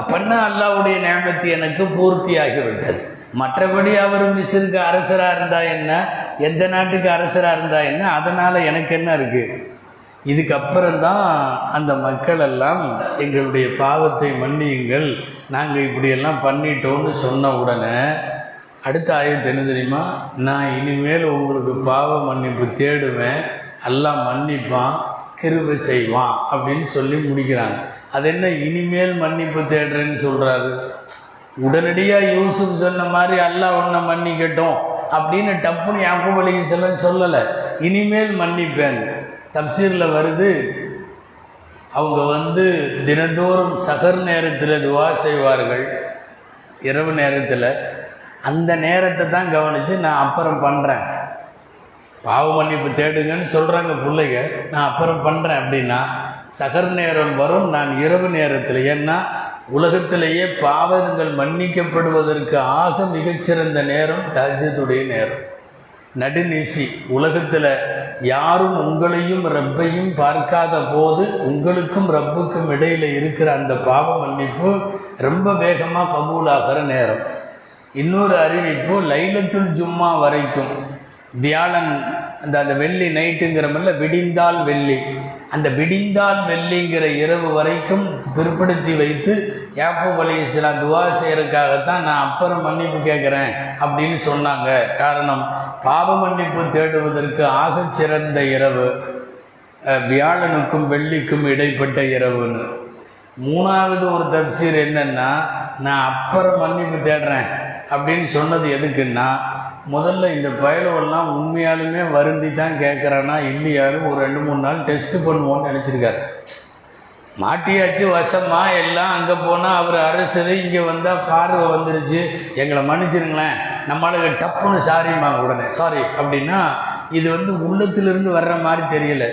அப்பன்னா அல்லாவுடைய ஞாபத்து எனக்கு பூர்த்தியாகிவிட்டது. மற்றபடி அவர் மிஸ்ருக்கு அரசராக இருந்தால் என்ன? எந்த நாட்டுக்கு அரசராக இருந்தால் என்ன? அதனால் எனக்கு என்ன இருக்குது இதுக்கப்புறம்தான் அந்த மக்கள் எல்லாம் எங்களுடைய பாவத்தை மன்னியுங்கள். நாங்கள் இப்படியெல்லாம் பண்ணிட்டோம்னு சொன்ன உடனே அடுத்த ஆயத்து என்ன தெரியுமா? நான் இனிமேல் உங்களுக்கு பாவ மன்னிப்பு தேடுவேன். எல்லாம் மன்னிப்பான் கிருபை செய்வான் அப்படின்னு சொல்லி முடிக்கிறாங்க. அது என்ன? இனிமேல் மன்னிப்பு தேடுறேன்னு சொல்கிறாரு உடனடியாக யூசுப் சொன்ன மாதிரி அல்லாஹ் ஒன்றை மன்னிக்கட்டும் அப்படின்னு டப்புன்னு யாக்கும் அலி சொல்ல சொல்லலை. இனிமேல் மன்னிப்பேன். தப்சீரில் வருது. அவங்க வந்து தினந்தோறும் சகர் நேரத்தில் துவா செய்வார்கள். இரவு நேரத்தில். அந்த நேரத்தை தான் கவனித்து நான் அப்புறம் பண்ணுறேன் பாவ மன்னிப்பு தேடுங்கன்னு சொல்கிறாங்க பிள்ளைங்க. நான் அப்புறம் பண்ணுறேன் அப்படின்னா சகர் நேரம் வரும் நான் இரவு நேரத்தில். ஏன்னா உலகத்திலேயே பாவங்கள் மன்னிக்கப்படுவதற்கு ஆக மிகச்சிறந்த நேரம் தஜத்துடைய நேரம். நடுநீசி உலகத்தில் யாரும் உங்களையும் ரப்பையும் பார்க்காத போது உங்களுக்கும் ரப்புக்கும் இடையில் இருக்கிற அந்த பாவ மன்னிப்பு ரொம்ப வேகமாக கபூலாகிற நேரம். இன்னொரு அறிவிப்பு லைலத்துல் ஜும்மா வரைக்கும். வியாழன் அந்த அந்த வெள்ளி நைட்டுங்கிறமல்ல விடிந்தால் வெள்ளி. அந்த விடிந்தான் வெள்ளிங்கிற இரவு வரைக்கும் பிற்படுத்தி வைத்து யாப்போ அலி இஸ்லாம் துவா செய்யறதுக்காகத்தான் நான் அப்புறம் மன்னிப்பு கேட்குறேன் அப்படின்னு சொன்னாங்க. காரணம் பாவ மன்னிப்பு தேடுவதற்கு ஆகச் சிறந்த இரவு வியாழனுக்கும் வெள்ளிக்கும் இடைப்பட்ட இரவுன்னு. மூணாவது ஒரு தப்சீர் என்னென்னா நான் அப்புறம் மன்னிப்பு தேடுறேன் அப்படின்னு சொன்னது எதுக்குன்னா முதல்ல இந்த பயலுவெல்லாம் உண்மையாலுமே வருந்தி தான் கேட்குறானா இல்லையாலும் ஒரு ரெண்டு மூணு நாள் டெஸ்ட்டு பண்ணுவோன்னு நினச்சிருக்காரு. மாட்டியாச்சு வசமா எல்லாம் அங்கே போனால் அவர் அரசர் இங்கே வந்தால் பார்வை வந்துருச்சு. எங்களை மன்னிச்சிருங்களேன். நம்மளுக்கு டப்புன்னு சாரிம்பாங்க உடனே. சாரி அப்படின்னா இது வந்து உள்ளத்திலிருந்து வர்ற மாதிரி தெரியல.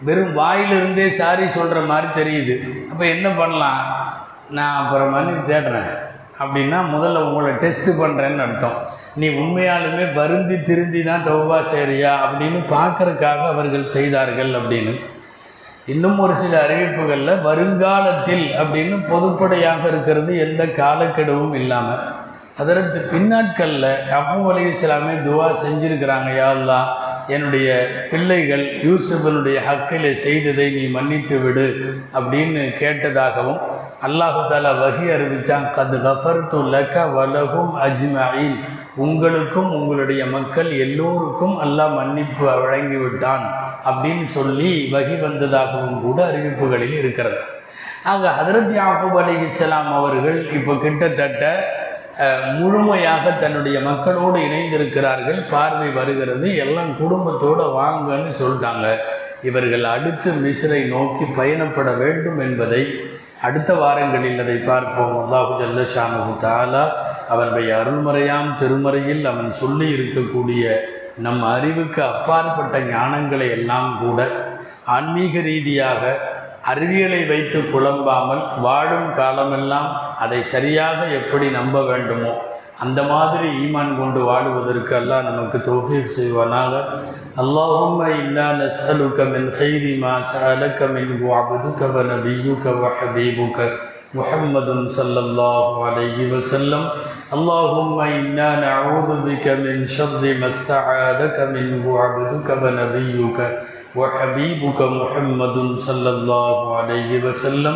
வெறும் வாயிலிருந்தே சாரி சொல்கிற மாதிரி தெரியுது. அப்போ என்ன பண்ணலாம்? நான் அப்புறம் மன்னிப்பு தேடுறேன். அப்படின்னா முதல்ல உங்களை டெஸ்ட் பண்ணுறேன்னு அர்த்தம். நீ உண்மையாலுமே வருந்தி திருந்தி தான் தௌபா சேரியா அப்படின்னு பார்க்கறதுக்காக அவர்கள் செய்தார்கள் அப்படின்னு. இன்னும் ஒரு சில அறிவிப்புகளில் வருங்காலத்தில் அப்படின்னு பொதுப்படையாக இருக்கிறது எந்த காலக்கெடுவும் இல்லாமல் அதற்கு பின்னாட்களில் அபு அலி இஸ்லாமே துவா செஞ்சுருக்கிறாங்க யா என்னுடைய பிள்ளைகள் யூசுஃபனுடைய ஹக்கில் செய்ததை நீ மன்னித்து விடு அப்படின்னு கேட்டதாகவும் அல்லாஹு தாலா வகி அறிவிச்சான் கது கஃபர்து லக வலகும் அஜ்மஈன். உங்களுக்கும் உங்களுடைய மக்கள் எல்லோருக்கும் அல்லாஹ் மன்னிப்பு வழங்கி விட்டான் அப்படின்னு சொல்லி வகி வந்ததாகவும் கூட அறிவிப்புகளில் இருக்கிறது. ஆக ஹதரத் யாபூப் அலி இஸ்லாம் அவர்கள் இப்போ கிட்டத்தட்ட முழுமையாக தன்னுடைய மக்களோடு இணைந்திருக்கிறார்கள். பார்வை வருகிறது. எல்லாம் குடும்பத்தோடு வாங்கன்னு சொல்லிட்டாங்க. இவர்கள் அடுத்து மிஸ்ரை நோக்கி பயணப்பட வேண்டும் என்பதை அடுத்த வாரங்களில் அதை பார்ப்போம். அல்லாஹு ஜல்லஷானு தாலா அவனுடைய அருள்மறையாம் திருமறையில் அவன் சொல்லி இருக்கக்கூடிய நம் அறிவுக்கு அப்பாற்பட்ட ஞானங்களை எல்லாம் கூட ஆன்மீக ரீதியாக அறிவியலை வைத்து குழம்பாமல் வாழும் காலமெல்லாம் அதை சரியாக எப்படி நம்ப வேண்டுமோ அந்த மாதிரி ஈமான் கொண்டு வாழுவதற்கு அல்லாஹ் நமக்கு தௌஃபீக் செய்வானாக اللهم إنا نسألك من خير ما سألك منه عبدك ونبيك وحبيبك محمد صلى الله عليه وسلم اللهم إنا نعوذ بك من شر ما استعاذك منه عبدك ونبيك وحبيبك محمد صلى الله عليه وسلم